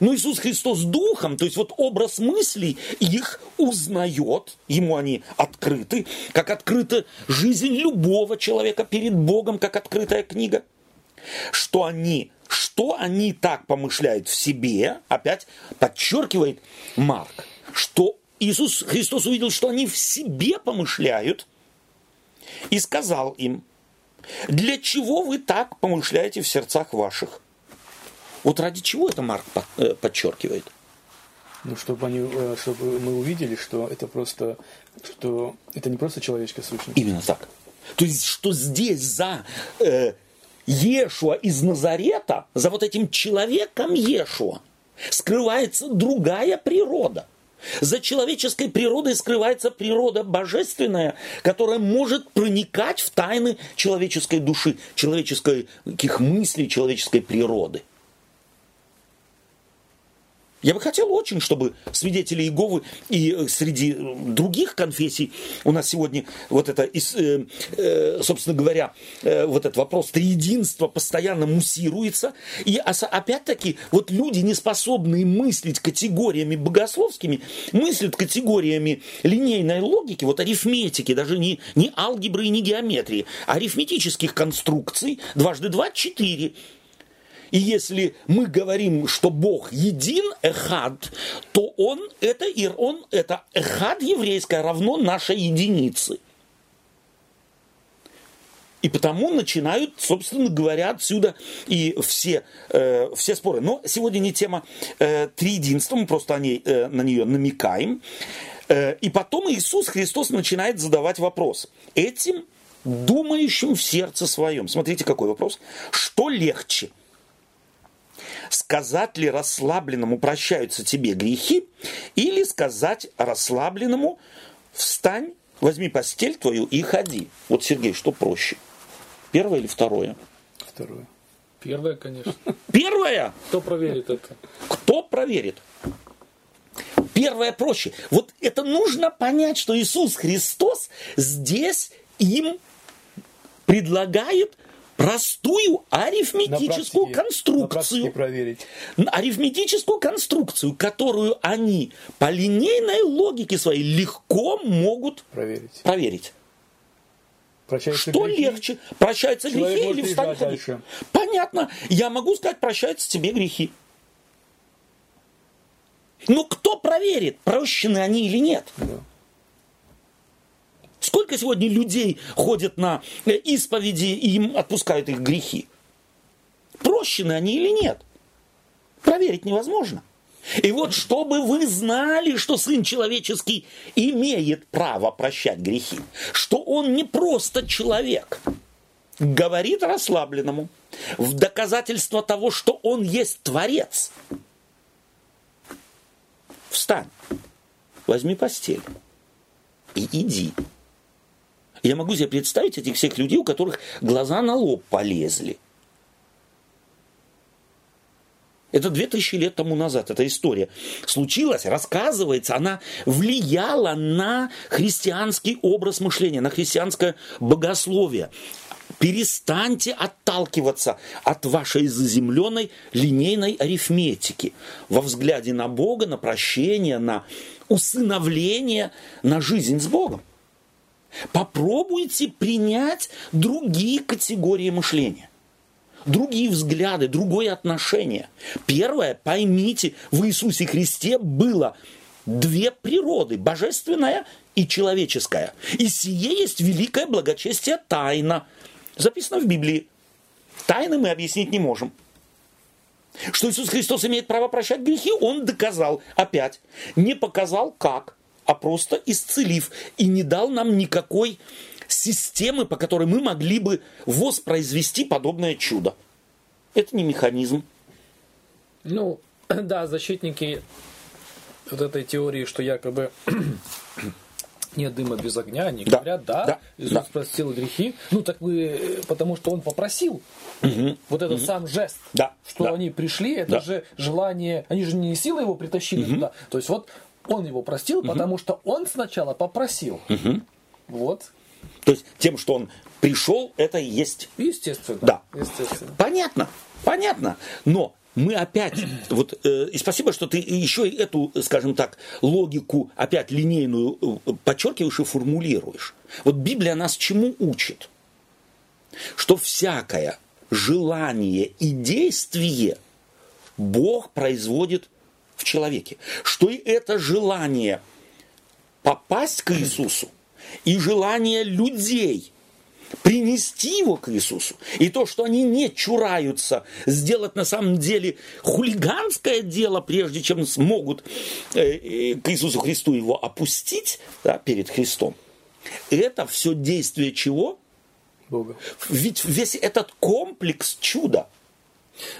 A: Но Иисус Христос духом, то есть вот образ мыслей, их узнает, ему они открыты, как открыта жизнь любого человека перед Богом, как открытая книга. Что они, что они так помышляют в себе, опять подчеркивает Марк, что Иисус Христос увидел, что они в себе помышляют, и сказал им, для чего вы так помышляете в сердцах ваших? Вот ради чего это Марк э, подчеркивает?
B: Ну, чтобы, они, э, чтобы мы увидели, что это просто, что это не просто человеческая сущность.
A: Именно так. То есть, что здесь за э, Ешуа из Назарета, за вот этим человеком Ешуа, скрывается другая природа – за человеческой природой скрывается природа божественная, которая может проникать в тайны человеческой души, человеческих мыслей, человеческой природы. Я бы хотел очень, чтобы свидетели Иеговы и э, среди других конфессий у нас сегодня вот это, э, э, собственно говоря, вот этот вопрос триединства постоянно муссируется. И опять-таки вот люди, не способные мыслить категориями богословскими, мыслят категориями линейной логики, вот арифметики, даже не, не алгебры и не геометрии, а арифметических конструкций. Дважды два – четыре. И если мы говорим, что Бог един, эхад, то он это, он это эхад еврейское равно нашей единице. И потому начинают, собственно говоря, отсюда и все, э, все споры. Но сегодня не тема э, триединства, мы просто о ней, э, на нее намекаем. Э, и потом Иисус Христос начинает задавать вопрос. Этим думающим в сердце своем. Смотрите, какой вопрос. Что легче? Сказать ли расслабленному прощаются тебе грехи, или сказать расслабленному встань, возьми постель твою и ходи. Вот, Сергей, что проще? Первое или второе?
B: Второе.
C: Первое, конечно.
A: Первое?
C: Кто проверит это?
A: Кто проверит? Первое проще. Вот это нужно понять, что Иисус Христос здесь им предлагает простую арифметическую на практике, конструкцию. На
B: проверить.
A: Арифметическую конструкцию, которую они по линейной логике своей легко могут проверить. проверить. Прощаются Что грехи? легче? Прощаются Человек грехи или встать дальше? Понятно. Я могу сказать, прощаются тебе грехи. Но кто проверит, прощены они или нет? Да. Сколько сегодня людей ходят на э, исповеди и им отпускают их грехи? Прощены они или нет? Проверить невозможно. И вот чтобы вы знали, что Сын Человеческий имеет право прощать грехи, что Он не просто человек, говорит расслабленному, в доказательство того, что Он есть Творец. Встань, возьми постель и иди. Я могу себе представить этих всех людей, у которых глаза на лоб полезли. Это две тысячи лет тому назад эта история случилась, рассказывается, она влияла на христианский образ мышления, на христианское богословие. Перестаньте отталкиваться от вашей заземленной линейной арифметики во взгляде на Бога, на прощение, на усыновление, на жизнь с Богом. Попробуйте принять другие категории мышления другие взгляды, другое отношение. Первое, поймите, в Иисусе Христе было две природы, божественная и человеческая. И сие есть великое благочестие тайна. Записано в Библии. Тайны мы объяснить не можем. Что Иисус Христос имеет право прощать грехи, Он доказал опять. Не показал как а просто исцелив и не дал нам никакой системы, по которой мы могли бы воспроизвести подобное чудо. Это не механизм.
C: Ну, да, защитники вот этой теории, что якобы нет дыма без огня, они да, говорят, да, да Иисус да. простил грехи, ну так вы, потому что он попросил. Угу, вот этот угу. сам жест,
A: да,
C: что
A: да.
C: они пришли, это да. же желание, они же не силой его притащили угу. туда, то есть вот он его простил, угу. потому что он сначала попросил.
A: Угу.
C: Вот.
A: То есть тем, что он пришел, это и есть.
C: Естественно.
A: Да.
C: Естественно.
A: Понятно, понятно. Но мы опять, вот, э, и спасибо, что ты еще эту, скажем так, логику опять линейную э, подчеркиваешь и формулируешь. Вот Библия нас чему учит? Что всякое желание и действие Бог производит в человеке. Что и это желание попасть к Иисусу и желание людей принести его к Иисусу. И то, что они не чураются сделать на самом деле хулиганское дело, прежде чем смогут э, э, к Иисусу Христу его опустить да, перед Христом. Это все действие чего?
C: Бога.
A: Ведь весь этот комплекс чуда –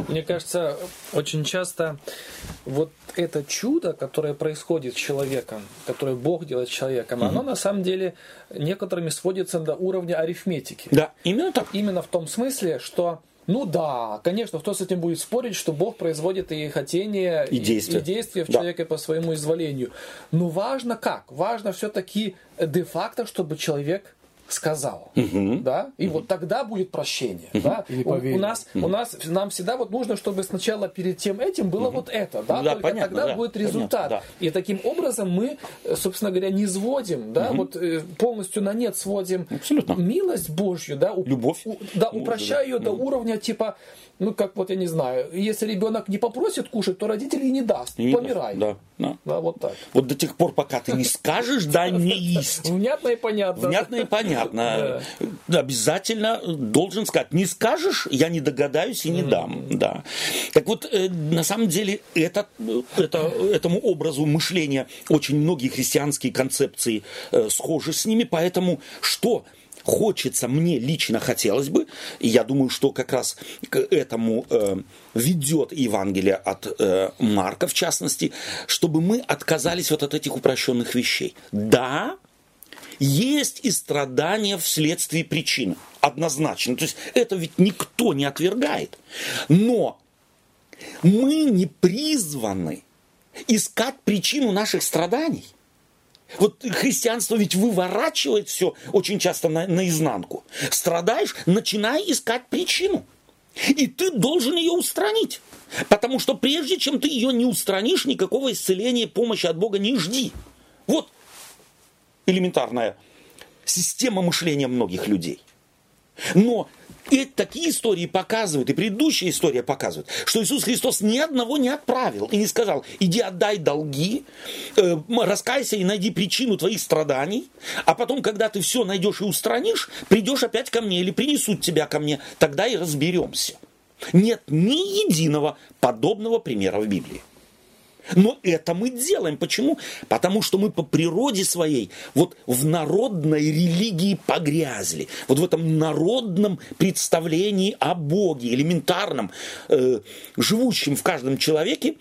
C: мне кажется, очень часто вот это чудо, которое происходит с человеком, которое Бог делает с человеком, угу. оно на самом деле некоторыми сводится до уровня арифметики.
A: Да, именно так.
C: Именно в том смысле, что ну да, конечно, кто с этим будет спорить, что Бог производит и хотение,
A: и, и действия,
C: и действия в
A: да.
C: человеке по своему изволению. Но важно как? Важно все-таки де-факто, чтобы человек сказал,
A: угу.
C: да, и угу. вот тогда будет прощение, угу. да. У, у нас, угу. у нас, нам всегда вот нужно, чтобы сначала перед тем этим было угу. вот это, да,
A: да
C: только
A: понятно,
C: тогда
A: да,
C: будет результат.
A: Понятно,
C: да. И таким образом мы, собственно говоря, не сводим, да, угу. вот э, полностью на нет сводим
A: Абсолютно.
C: милость Божью, да,
A: у, любовь,
C: у, да, упрощая ее до уровня типа ну, как вот я не знаю, если ребенок не попросит кушать, то родителей не даст, не помирай.
A: Да, да.
C: да, вот так.
A: Вот до тех пор, пока ты не скажешь, да, не есть.
C: Внятно и понятно.
A: Внятно и понятно. Обязательно должен сказать, не скажешь, я не догадаюсь и не дам. Да. Так вот, э, на самом деле, это, это, этому образу мышления очень многие христианские концепции э, схожи с ними, поэтому что? хочется, мне лично хотелось бы, и я думаю, что как раз к этому э, ведет Евангелие от э, Марка, в частности, чтобы мы отказались вот от этих упрощенных вещей. Да, есть и страдания вследствие причины, однозначно. То есть это ведь никто не отвергает. Но мы не призваны искать причину наших страданий. Вот христианство ведь выворачивает все очень часто на, наизнанку. Страдаешь, начинай искать причину. И ты должен ее устранить. Потому что прежде чем ты ее не устранишь, никакого исцеления, помощи от Бога не жди. Вот элементарная система мышления многих людей. Но и такие истории показывают, и предыдущая история показывает, что Иисус Христос ни одного не отправил и не сказал, иди отдай долги, э, раскайся и найди причину твоих страданий, а потом, когда ты все найдешь и устранишь, придешь опять ко мне или принесут тебя ко мне, тогда и разберемся. Нет ни единого подобного примера в Библии. Но это мы делаем. Почему? Потому что мы по природе своей вот в народной религии погрязли. Вот в этом народном представлении о Боге, элементарном, э, живущем в каждом человеке,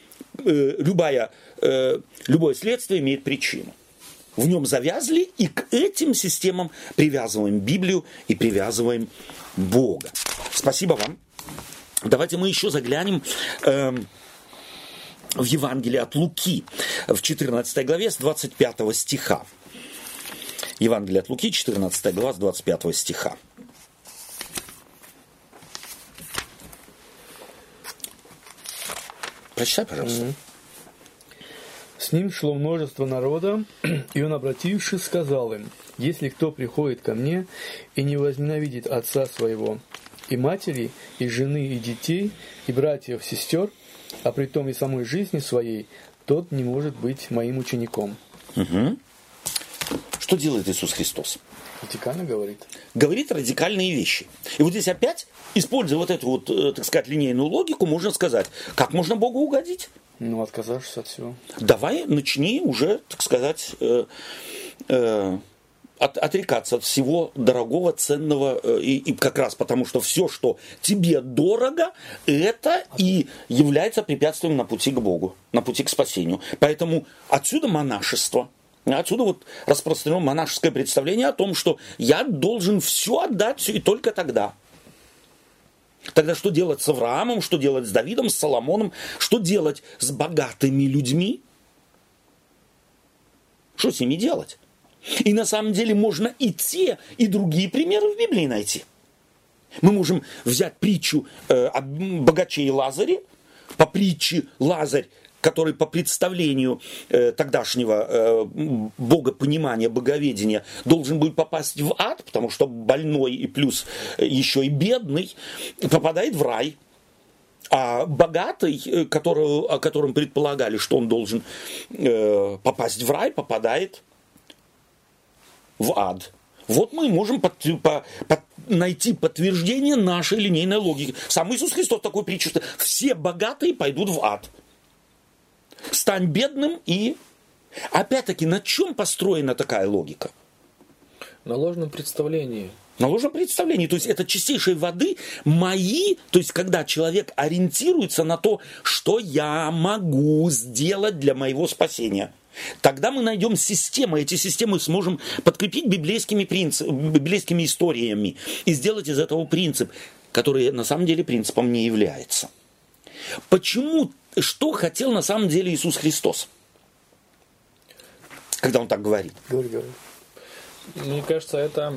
A: э, любая, э, любое следствие имеет причину. В нем завязли и к этим системам привязываем Библию и привязываем Бога. Спасибо вам. Давайте мы еще заглянем. Э, в Евангелии от Луки в 14 главе с 25 стиха. Евангелие от Луки, 14 глава, с 25 стиха. Прочитай, пожалуйста.
B: С ним шло множество народа, и он, обратившись, сказал им, «Если кто приходит ко мне и не возненавидит отца своего, и матери, и жены, и детей, и братьев, сестер, а при том и самой жизни своей, тот не может быть моим учеником.
A: Угу. Что делает Иисус Христос?
B: Радикально говорит.
A: Говорит радикальные вещи. И вот здесь опять, используя вот эту вот, э, так сказать, линейную логику, можно сказать, как можно Богу угодить?
B: Ну, отказавшись от всего.
A: Давай начни уже, так сказать, э, э, от, отрекаться от всего дорогого, ценного, э, и, и как раз потому, что все, что тебе дорого, это и является препятствием на пути к Богу, на пути к спасению. Поэтому отсюда монашество. Отсюда вот распространено монашеское представление о том, что я должен все отдать, все и только тогда. Тогда что делать с Авраамом, что делать с Давидом, с Соломоном, что делать с богатыми людьми? Что с ними делать? И на самом деле можно и те, и другие примеры в Библии найти. Мы можем взять притчу э, о богаче и Лазаре, по притче Лазарь который по представлению э, тогдашнего э, богопонимания, боговедения должен был попасть в ад, потому что больной и плюс еще и бедный попадает в рай. А богатый, э, который, о котором предполагали, что он должен э, попасть в рай, попадает в ад. Вот мы можем под, по, под, найти подтверждение нашей линейной логики. Сам Иисус Христос такой притчу, что все богатые пойдут в ад. Стань бедным и... Опять-таки, на чем построена такая логика?
C: На ложном представлении.
A: На ложном представлении. То есть это чистейшей воды мои, то есть когда человек ориентируется на то, что я могу сделать для моего спасения. Тогда мы найдем системы, эти системы сможем подкрепить библейскими, принцип, библейскими историями и сделать из этого принцип, который на самом деле принципом не является. Почему, что хотел на самом деле Иисус Христос? Когда он так говорит.
B: Говори, говори.
C: Мне кажется, это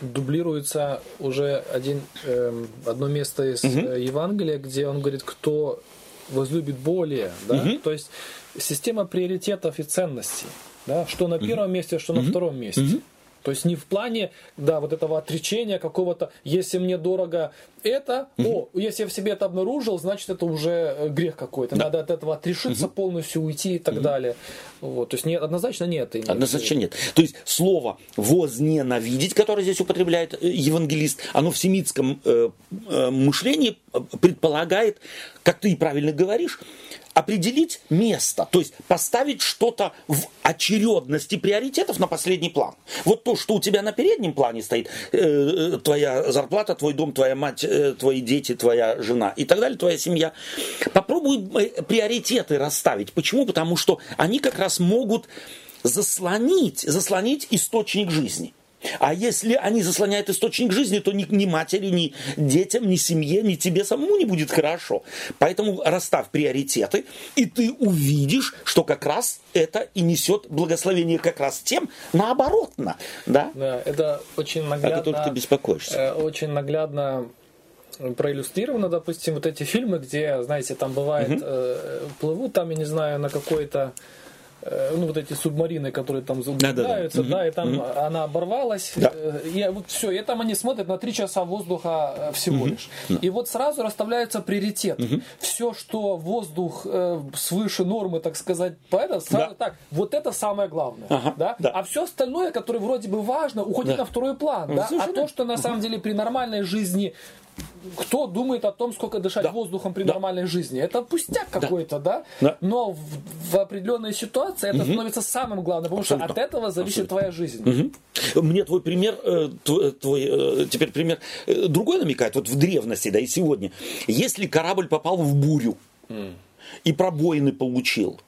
C: дублируется уже один, э, одно место из угу. Евангелия, где он говорит, кто возлюбит более. Да? Угу. То есть система приоритетов и ценностей. Да? Что на первом угу. месте, что на угу. втором месте. Угу. То есть не в плане, да, вот этого отречения какого-то, если мне дорого это, угу. о, если я в себе это обнаружил, значит это уже э, грех какой-то. Да. Надо от этого отрешиться угу. полностью, уйти и так угу. далее. Вот, то есть не, однозначно нет.
A: Однозначно нет. То есть слово возненавидеть, которое здесь употребляет э, евангелист, оно в семитском э, э, мышлении предполагает, как ты и правильно говоришь, определить место, то есть поставить что-то в очередности приоритетов на последний план. Вот то, что у тебя на переднем плане стоит, э, э твоя зарплата, твой дом, твоя мать, э, твои дети, твоя жена и так далее, твоя семья. Попробуй э, приоритеты расставить. Почему? Потому что они как раз могут заслонить, заслонить источник жизни. А если они заслоняют источник жизни, то ни, ни матери, ни детям, ни семье, ни тебе самому не будет хорошо. Поэтому расставь приоритеты, и ты увидишь, что как раз это и несет благословение как раз тем, наоборотно. Да,
C: да это очень наглядно.
A: О которых ты беспокоишься.
C: Э, очень наглядно проиллюстрировано, допустим, вот эти фильмы, где, знаете, там бывает, угу. э, плывут там, я не знаю, на какой-то ну, вот эти субмарины, которые там заглубляются, да, да, да. да и там угу. она оборвалась, да. Э, и вот все, и там они смотрят на три часа воздуха э, всего угу. лишь. Да. И вот сразу расставляются приоритеты. Угу. Все, что воздух э, свыше нормы, так сказать, это сразу да. так, вот это самое главное, ага, да? да, а все остальное, которое вроде бы важно, уходит да. на второй план, ну, да, а то, что на самом деле при нормальной жизни кто думает о том, сколько дышать да. воздухом при да. нормальной жизни? Это пустяк да. какой-то, да? да? Но в, в определенной ситуации это угу. становится самым главным, потому Абсолютно. что от этого зависит Абсолютно. твоя жизнь.
A: Угу. Мне твой пример, э, твой, твой э, теперь пример э, другой намекает, вот в древности, да, и сегодня. Если корабль попал в бурю mm. и пробоины получил,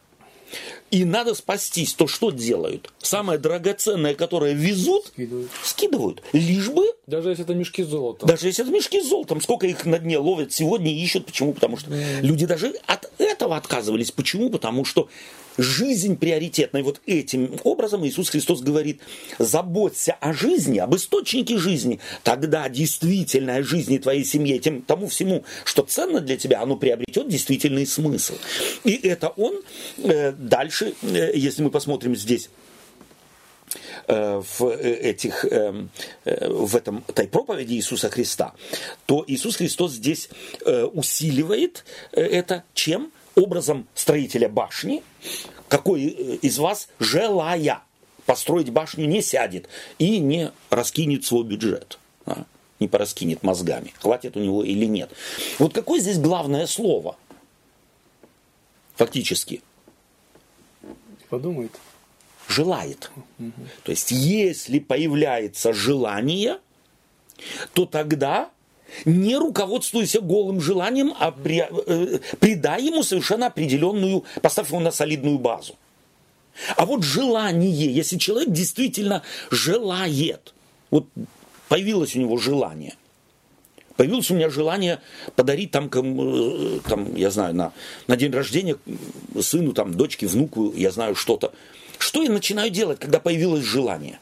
A: и надо спастись, то что делают? Самое драгоценное, которое везут, скидывают. скидывают. Лишь бы...
C: Даже если это мешки золота.
A: Даже если это мешки с золотом. Сколько их на дне ловят сегодня и ищут. Почему? Потому что mm. люди даже от этого отказывались. Почему? Потому что жизнь приоритетна. И вот этим образом Иисус Христос говорит, заботься о жизни, об источнике жизни. Тогда действительная жизнь твоей семьи, тем, тому всему, что ценно для тебя, оно приобретет действительный смысл. И это он э, дальше, э, если мы посмотрим здесь, э, в этих э, в этом этой проповеди Иисуса Христа, то Иисус Христос здесь усиливает это чем? образом строителя башни, какой из вас, желая построить башню, не сядет и не раскинет свой бюджет. Да? Не пораскинет мозгами, хватит у него или нет. Вот какое здесь главное слово? Фактически.
B: Подумает.
A: Желает. Угу. То есть, если появляется желание, то тогда не руководствуйся голым желанием, а при, э, придай ему совершенно определенную, поставь его на солидную базу. А вот желание, если человек действительно желает, вот появилось у него желание, появилось у меня желание подарить там, э, там я знаю, на, на день рождения сыну, там, дочке, внуку, я знаю, что-то. Что я начинаю делать, когда появилось желание?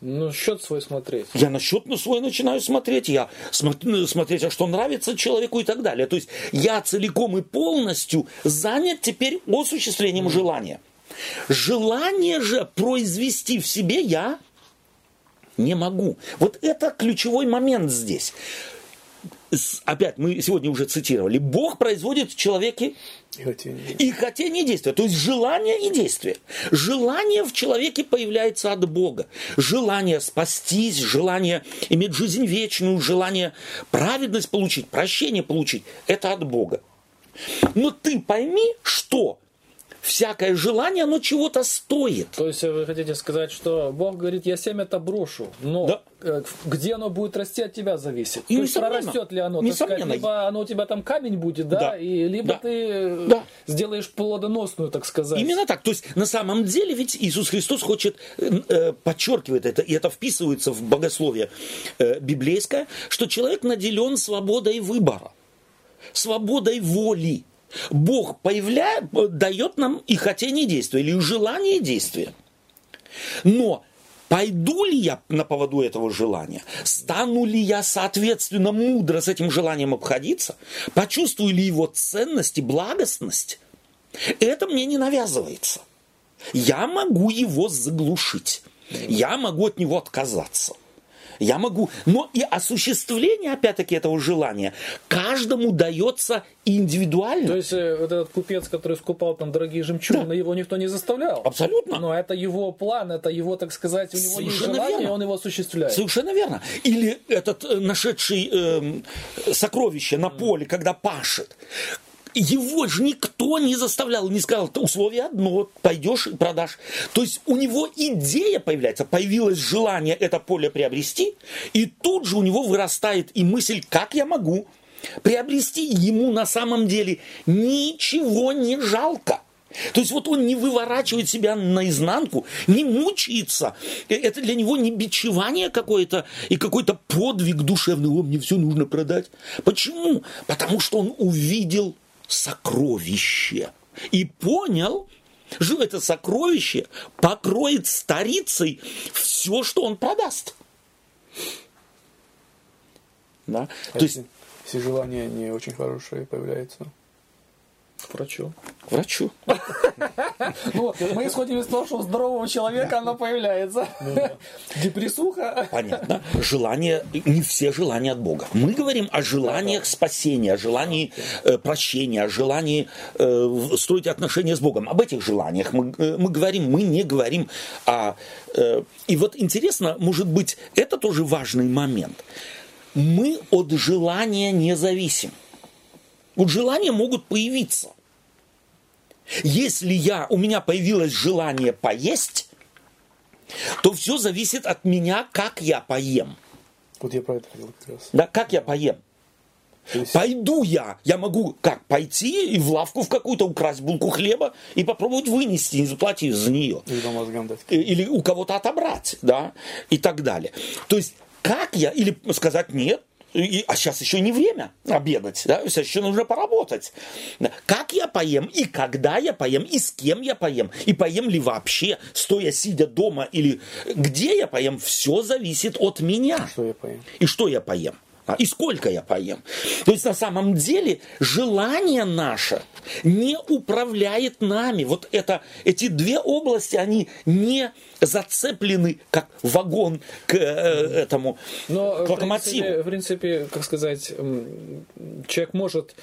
C: Ну, счет свой смотреть.
A: Я на счет свой начинаю смотреть, я смотрю, смотреть, а что нравится человеку и так далее. То есть я целиком и полностью занят теперь осуществлением mm. желания. Желание же произвести в себе я не могу. Вот это ключевой момент здесь опять мы сегодня уже цитировали, Бог производит в человеке и хотение. и хотение действия, то есть желание и действие. Желание в человеке появляется от Бога. Желание спастись, желание иметь жизнь вечную, желание праведность получить, прощение получить, это от Бога. Но ты пойми, что всякое желание, оно чего-то стоит.
C: То есть вы хотите сказать, что Бог говорит, я семя это брошу, но да. Э, где оно будет расти, от тебя зависит. И То есть прорастет ли оно, так сказать, либо оно у тебя там камень будет, да, да. и либо да. ты да. сделаешь плодоносную, так сказать.
A: Именно так. То есть на самом деле ведь Иисус Христос хочет, э, подчеркивает это, и это вписывается в богословие э, библейское, что человек наделен свободой выбора, свободой воли. Бог появляет, дает нам и хотение действия, или желание действия. Но пойду ли я на поводу этого желания, стану ли я, соответственно, мудро с этим желанием обходиться, почувствую ли его ценность и благостность, это мне не навязывается. Я могу его заглушить, я могу от него отказаться. Я могу, но и осуществление, опять-таки, этого желания каждому дается индивидуально.
C: То есть э, вот этот купец, который скупал там дорогие жемчужины, да. его никто не заставлял.
A: Абсолютно.
C: Но это его план, это его, так сказать, у него Совершенно есть желание, верно. он его осуществляет.
A: Совершенно верно. Или этот э, нашедший э, сокровище на поле, когда пашет, его же никто не заставлял, не сказал, условие одно, пойдешь и продашь. То есть у него идея появляется, появилось желание это поле приобрести, и тут же у него вырастает и мысль, как я могу приобрести ему на самом деле ничего не жалко. То есть вот он не выворачивает себя наизнанку, не мучается. Э, это для него не бичевание какое-то и какой-то подвиг душевный. О, мне все нужно продать. Почему? Потому что он увидел сокровище. И понял, что это сокровище покроет старицей все, что он продаст.
B: Да? А То есть все желания не очень хорошие появляются.
C: К врачу.
A: К врачу.
C: Ну, мы исходим из того, что у здорового человека оно появляется. Ну Депрессуха.
A: Понятно. Желание, не все желания от Бога. Мы говорим о желаниях спасения, о желании э, прощения, о желании э, строить отношения с Богом. Об этих желаниях мы, э, мы говорим, мы не говорим о... И вот интересно, может быть, это тоже важный момент. Мы от желания не зависим. Вот желания могут появиться. Если я, у меня появилось желание поесть, то все зависит от меня, как я поем.
B: Вот я про это хотел как раз.
A: Да, как я поем. Есть... Пойду я, я могу как пойти и в лавку в какую-то украсть булку хлеба и попробовать вынести, не заплатив за нее. Или, или у кого-то отобрать, да, и так далее. То есть как я, или сказать нет, и, а сейчас еще не время обедать, да, сейчас еще нужно поработать. Как я поем, и когда я поем, и с кем я поем, и поем ли вообще, стоя, сидя дома, или где я поем, все зависит от меня.
B: Что я поем.
A: И что я поем и сколько я поем. То есть на самом деле желание наше не управляет нами. Вот это, эти две области, они не зацеплены как вагон к э, этому
C: Но, к локомотиву. В принципе, в принципе, как сказать, человек может,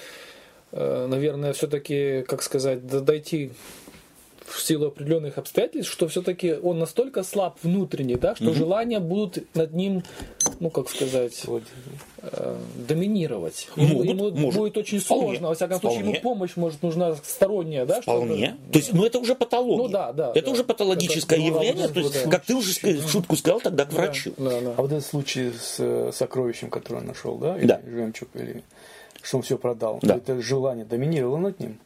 C: э, наверное, все-таки, как сказать, дойти в силу определенных обстоятельств, что все-таки он настолько слаб внутренне, да, что угу. желания будут над ним, ну как сказать, э, доминировать.
A: Могут,
C: ему может. будет очень Вполне. сложно, во всяком Вполне. случае, ему помощь может нужна сторонняя, да?
A: Вполне. Чтобы... То есть, ну это уже патология.
C: Ну да, да.
A: Это
C: да.
A: уже патологическое это, явление, то есть, да. как ты уже в шутку сказал, тогда к врачу.
B: Да, да, да. А вот этот случай с э, сокровищем, которое он нашел, да? Или
A: да.
B: жемчуг, или что он все продал,
A: да.
B: это желание доминировало над ним?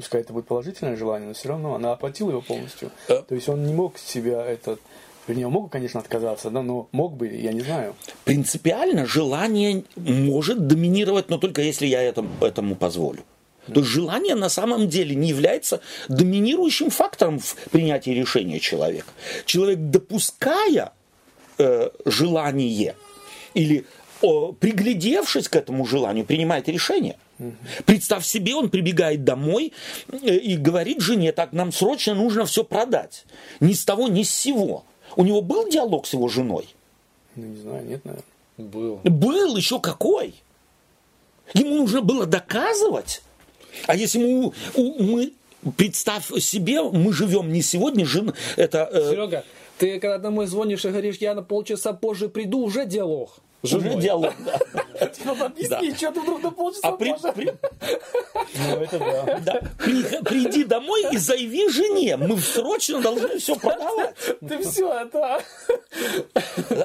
B: Пускай это будет положительное желание, но все равно она оплатила его полностью. То есть он не мог себя этот Вернее, он мог, конечно, отказаться, да, но мог бы, я не знаю.
A: Принципиально желание может доминировать, но только если я этому, этому позволю. То есть желание на самом деле не является доминирующим фактором в принятии решения человека. Человек, допуская э, желание или о, приглядевшись к этому желанию, принимает решение. Представь себе, он прибегает домой э, и говорит жене, так, нам срочно нужно все продать. Ни с того, ни с сего. У него был диалог с его женой?
B: Ну, не знаю, нет, наверное.
C: Был.
A: Был, еще какой? Ему нужно было доказывать. А если мы, мы представь себе, мы живем не сегодня, жена, это...
C: Э... Серега, ты когда домой звонишь и говоришь, я на полчаса позже приду, уже диалог.
A: Уже диалог, да.
C: Типа, объясни, что ты вдруг на полчаса а при,
A: при... Ну, это да. да. При, приди домой и заяви жене, мы срочно должны все продавать.
C: Ты все, это...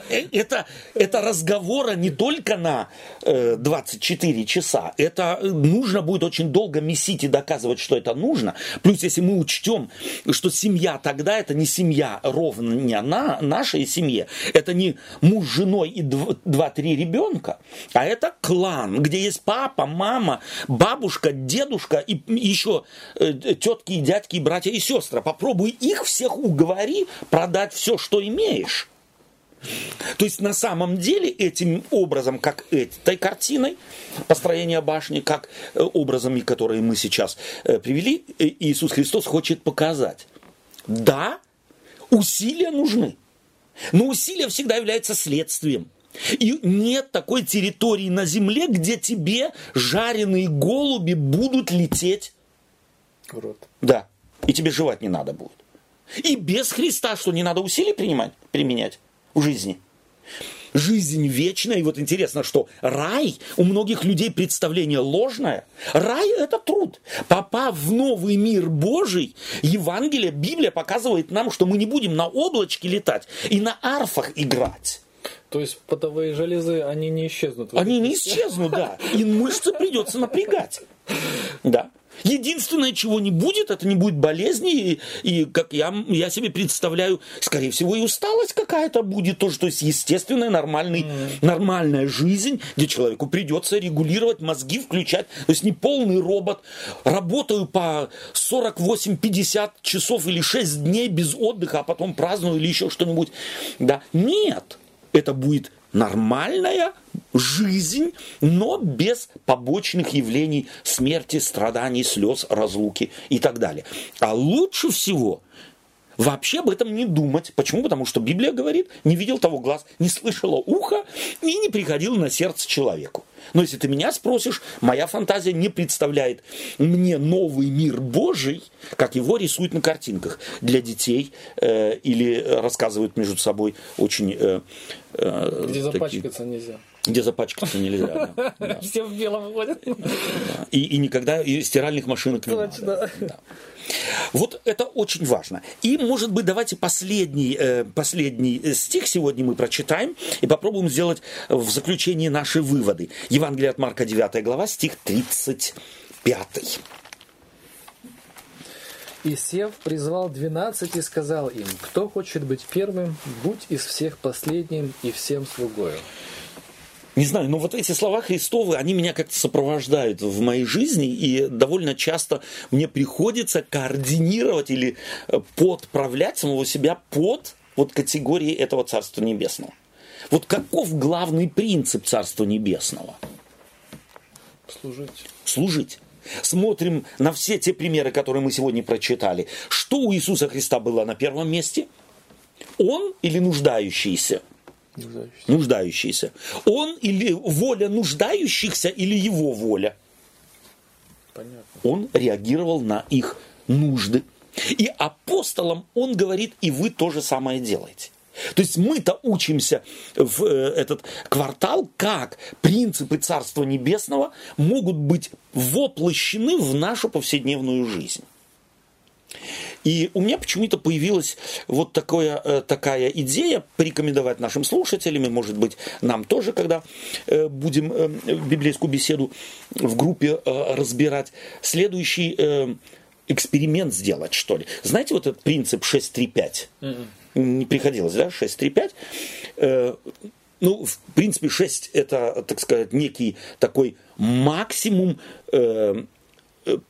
A: Э, это, это разговора не только на э, 24 часа. Это э, нужно будет очень долго месить и доказывать, что это нужно. Плюс, если мы учтем, что семья тогда это не семья ровно не на нашей семье, это не муж с женой и два два-три ребенка, а это клан, где есть папа, мама, бабушка, дедушка и еще э, тетки, и дядьки, и братья и сестры. Попробуй их всех уговори продать все, что имеешь. То есть на самом деле этим образом, как этой картиной построения башни, как э, образами, которые мы сейчас э, привели, Иисус Христос хочет показать. Да, усилия нужны, но усилия всегда являются следствием. И нет такой территории на земле, где тебе жареные голуби будут лететь.
B: В рот.
A: Да. И тебе жевать не надо будет. И без Христа, что не надо усилий принимать, применять в жизни. Жизнь вечная. И вот интересно, что рай, у многих людей представление ложное. Рай – это труд. Попав в новый мир Божий, Евангелие, Библия показывает нам, что мы не будем на облачке летать и на арфах играть.
C: То есть потовые железы, они не исчезнут?
A: Они не исчезнут, да. И мышцы придется напрягать. Да. Единственное, чего не будет, это не будет болезни, и, и как я, я себе представляю, скорее всего, и усталость какая-то будет, тоже, то есть естественная, нормальный, mm. нормальная жизнь, где человеку придется регулировать мозги, включать, то есть не полный робот, работаю по 48-50 часов или 6 дней без отдыха, а потом праздную или еще что-нибудь, да, нет, это будет нормальная жизнь, но без побочных явлений смерти, страданий, слез, разлуки и так далее. А лучше всего вообще об этом не думать. Почему? Потому что Библия говорит, не видел того глаз, не слышало ухо и не приходило на сердце человеку. Но если ты меня спросишь, моя фантазия не представляет мне новый мир Божий, как его рисуют на картинках для детей э, или рассказывают между собой очень... Э,
C: э, Где запачкаться такие... нельзя
A: где запачкаться нельзя.
C: Да. Все в белом ходят.
A: И, и никогда и стиральных машинок не Точно. надо. Да. Вот это очень важно. И, может быть, давайте последний, э, последний стих сегодня мы прочитаем и попробуем сделать в заключении наши выводы. Евангелие от Марка, 9 глава, стих 35.
C: И Сев призвал двенадцать и сказал им, кто хочет быть первым, будь из всех последним и всем слугою.
A: Не знаю, но вот эти слова Христовы, они меня как-то сопровождают в моей жизни, и довольно часто мне приходится координировать или э, подправлять самого себя под вот категории этого Царства Небесного. Вот каков главный принцип Царства Небесного?
C: Служить.
A: Служить. Смотрим на все те примеры, которые мы сегодня прочитали. Что у Иисуса Христа было на первом месте? Он или нуждающийся?
B: Нуждающийся.
A: нуждающийся. Он или воля нуждающихся, или его воля.
C: Понятно.
A: Он реагировал на их нужды. И апостолам он говорит, и вы то же самое делаете. То есть мы-то учимся в э, этот квартал, как принципы Царства Небесного могут быть воплощены в нашу повседневную жизнь. И у меня почему-то появилась вот такое, э, такая идея порекомендовать нашим слушателям, и, может быть, нам тоже, когда э, будем э, библейскую беседу в группе разбирать, следующий эксперимент сделать, что ли. Знаете вот этот принцип 635? Mm-hmm. Не приходилось, да, 635? Э, ну, в принципе, 6 это, так сказать, некий такой максимум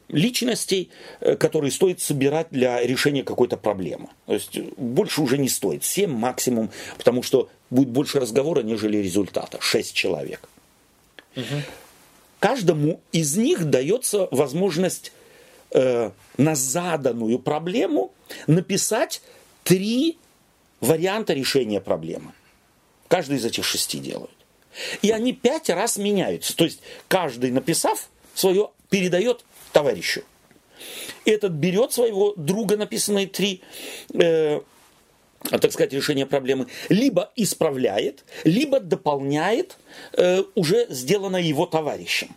A: личностей, э, которые стоит собирать для решения какой-то проблемы. То есть больше уже не стоит. 7 максимум, потому что будет больше разговора, нежели результата. 6 человек. Угу. Каждому из них дается возможность э, на заданную проблему написать три варианта решения проблемы. Каждый из этих шести делает. И они пять раз меняются. То есть каждый, написав свое, передает товарищу. Этот берет своего друга, написанные три, э, так сказать, решения проблемы, либо исправляет, либо дополняет э, уже сделанное его товарищем.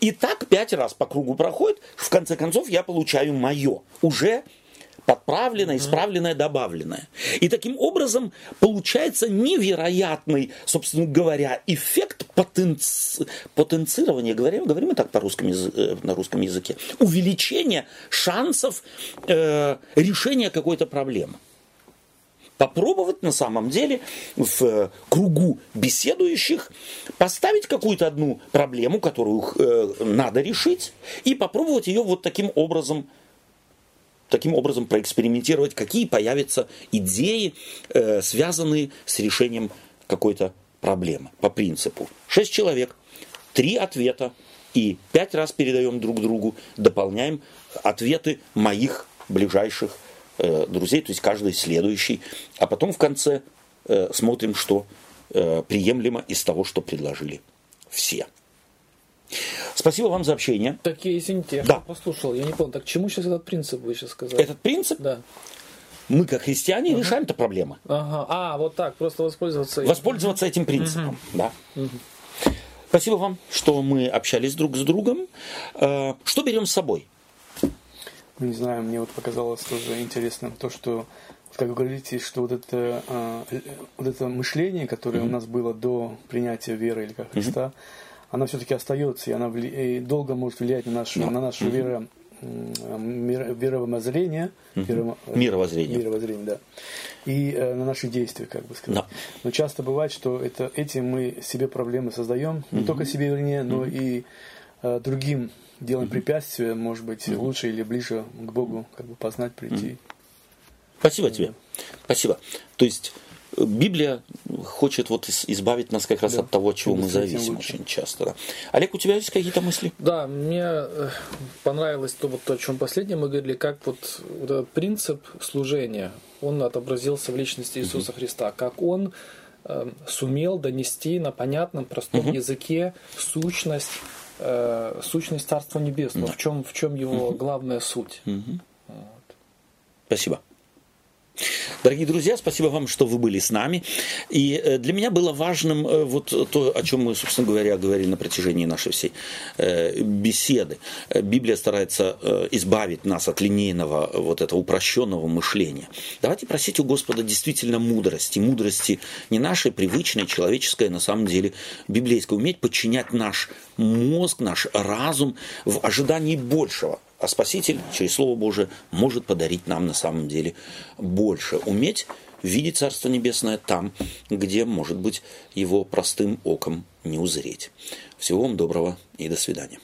A: И так пять раз по кругу проходит, в конце концов я получаю мое, уже подправленное, исправленное, добавленное. И таким образом получается невероятный, собственно говоря, эффект потенци... потенцирования, говорим, говорим мы так по русскому э, на русском языке, увеличение шансов э, решения какой-то проблемы попробовать на самом деле в кругу беседующих поставить какую-то одну проблему, которую э, надо решить, и попробовать ее вот таким образом таким образом проэкспериментировать, какие появятся идеи, э, связанные с решением какой-то проблемы. По принципу. Шесть человек, три ответа, и пять раз передаем друг другу, дополняем ответы моих ближайших э, друзей, то есть каждый следующий, а потом в конце э, смотрим, что приемлемо из того, что предложили все. Спасибо вам за общение.
C: Так, извините, я да. послушал, я не понял, так чему сейчас этот принцип вы сейчас сказали?
A: Этот принцип?
C: Да.
A: Мы, как христиане, ага. решаем эту проблему.
C: Ага. А, вот так, просто воспользоваться
A: этим. Воспользоваться этим принципом, угу. да. Угу. Спасибо вам, что мы общались друг с другом. Э, что берем с собой?
B: Не знаю, мне вот показалось тоже интересно то, что, как вы говорите, что вот это, а, вот это мышление, которое mm-hmm. у нас было до принятия веры или как Христа, mm-hmm. Она все-таки остается, и она вли... и долго может влиять на нашу, mm-hmm. на mm-hmm. веру мир, веровоззрение,
A: угу. мировоззрение.
B: мировоззрение, да, и э, на наши действия, как бы сказать. Да. Но часто бывает, что это, этим мы себе проблемы создаем, не только себе, вернее, но и э, другим делаем препятствия, может быть, лучше или ближе к Богу, как бы познать, прийти.
A: Спасибо тебе. Спасибо. То есть Библия хочет вот избавить нас как раз да. от того, от чего мы зависим очень часто. Да. Олег, у тебя есть какие-то мысли?
C: Да, мне э, понравилось то, вот, то, о чем последнее мы говорили, как вот, вот этот принцип служения, он отобразился в личности Иисуса угу. Христа, как он э, сумел донести на понятном, простом угу. языке сущность э, сущность Царства Небесного, да. в, чем, в чем его угу. главная суть. Угу.
A: Вот. Спасибо. Дорогие друзья, спасибо вам, что вы были с нами. И э, для меня было важным э, вот то, о чем мы, собственно говоря, говорили на протяжении нашей всей э, беседы. Библия старается избавить нас от линейного, вот этого упрощенного мышления. Давайте просить у Господа действительно мудрости. Мудрости не нашей привычной, человеческой, а на самом деле библейской. Уметь подчинять наш мозг, наш разум в ожидании большего а Спаситель через Слово Божие может подарить нам на самом деле больше. Уметь видеть Царство Небесное там, где, может быть, его простым оком не узреть. Всего вам доброго и до свидания.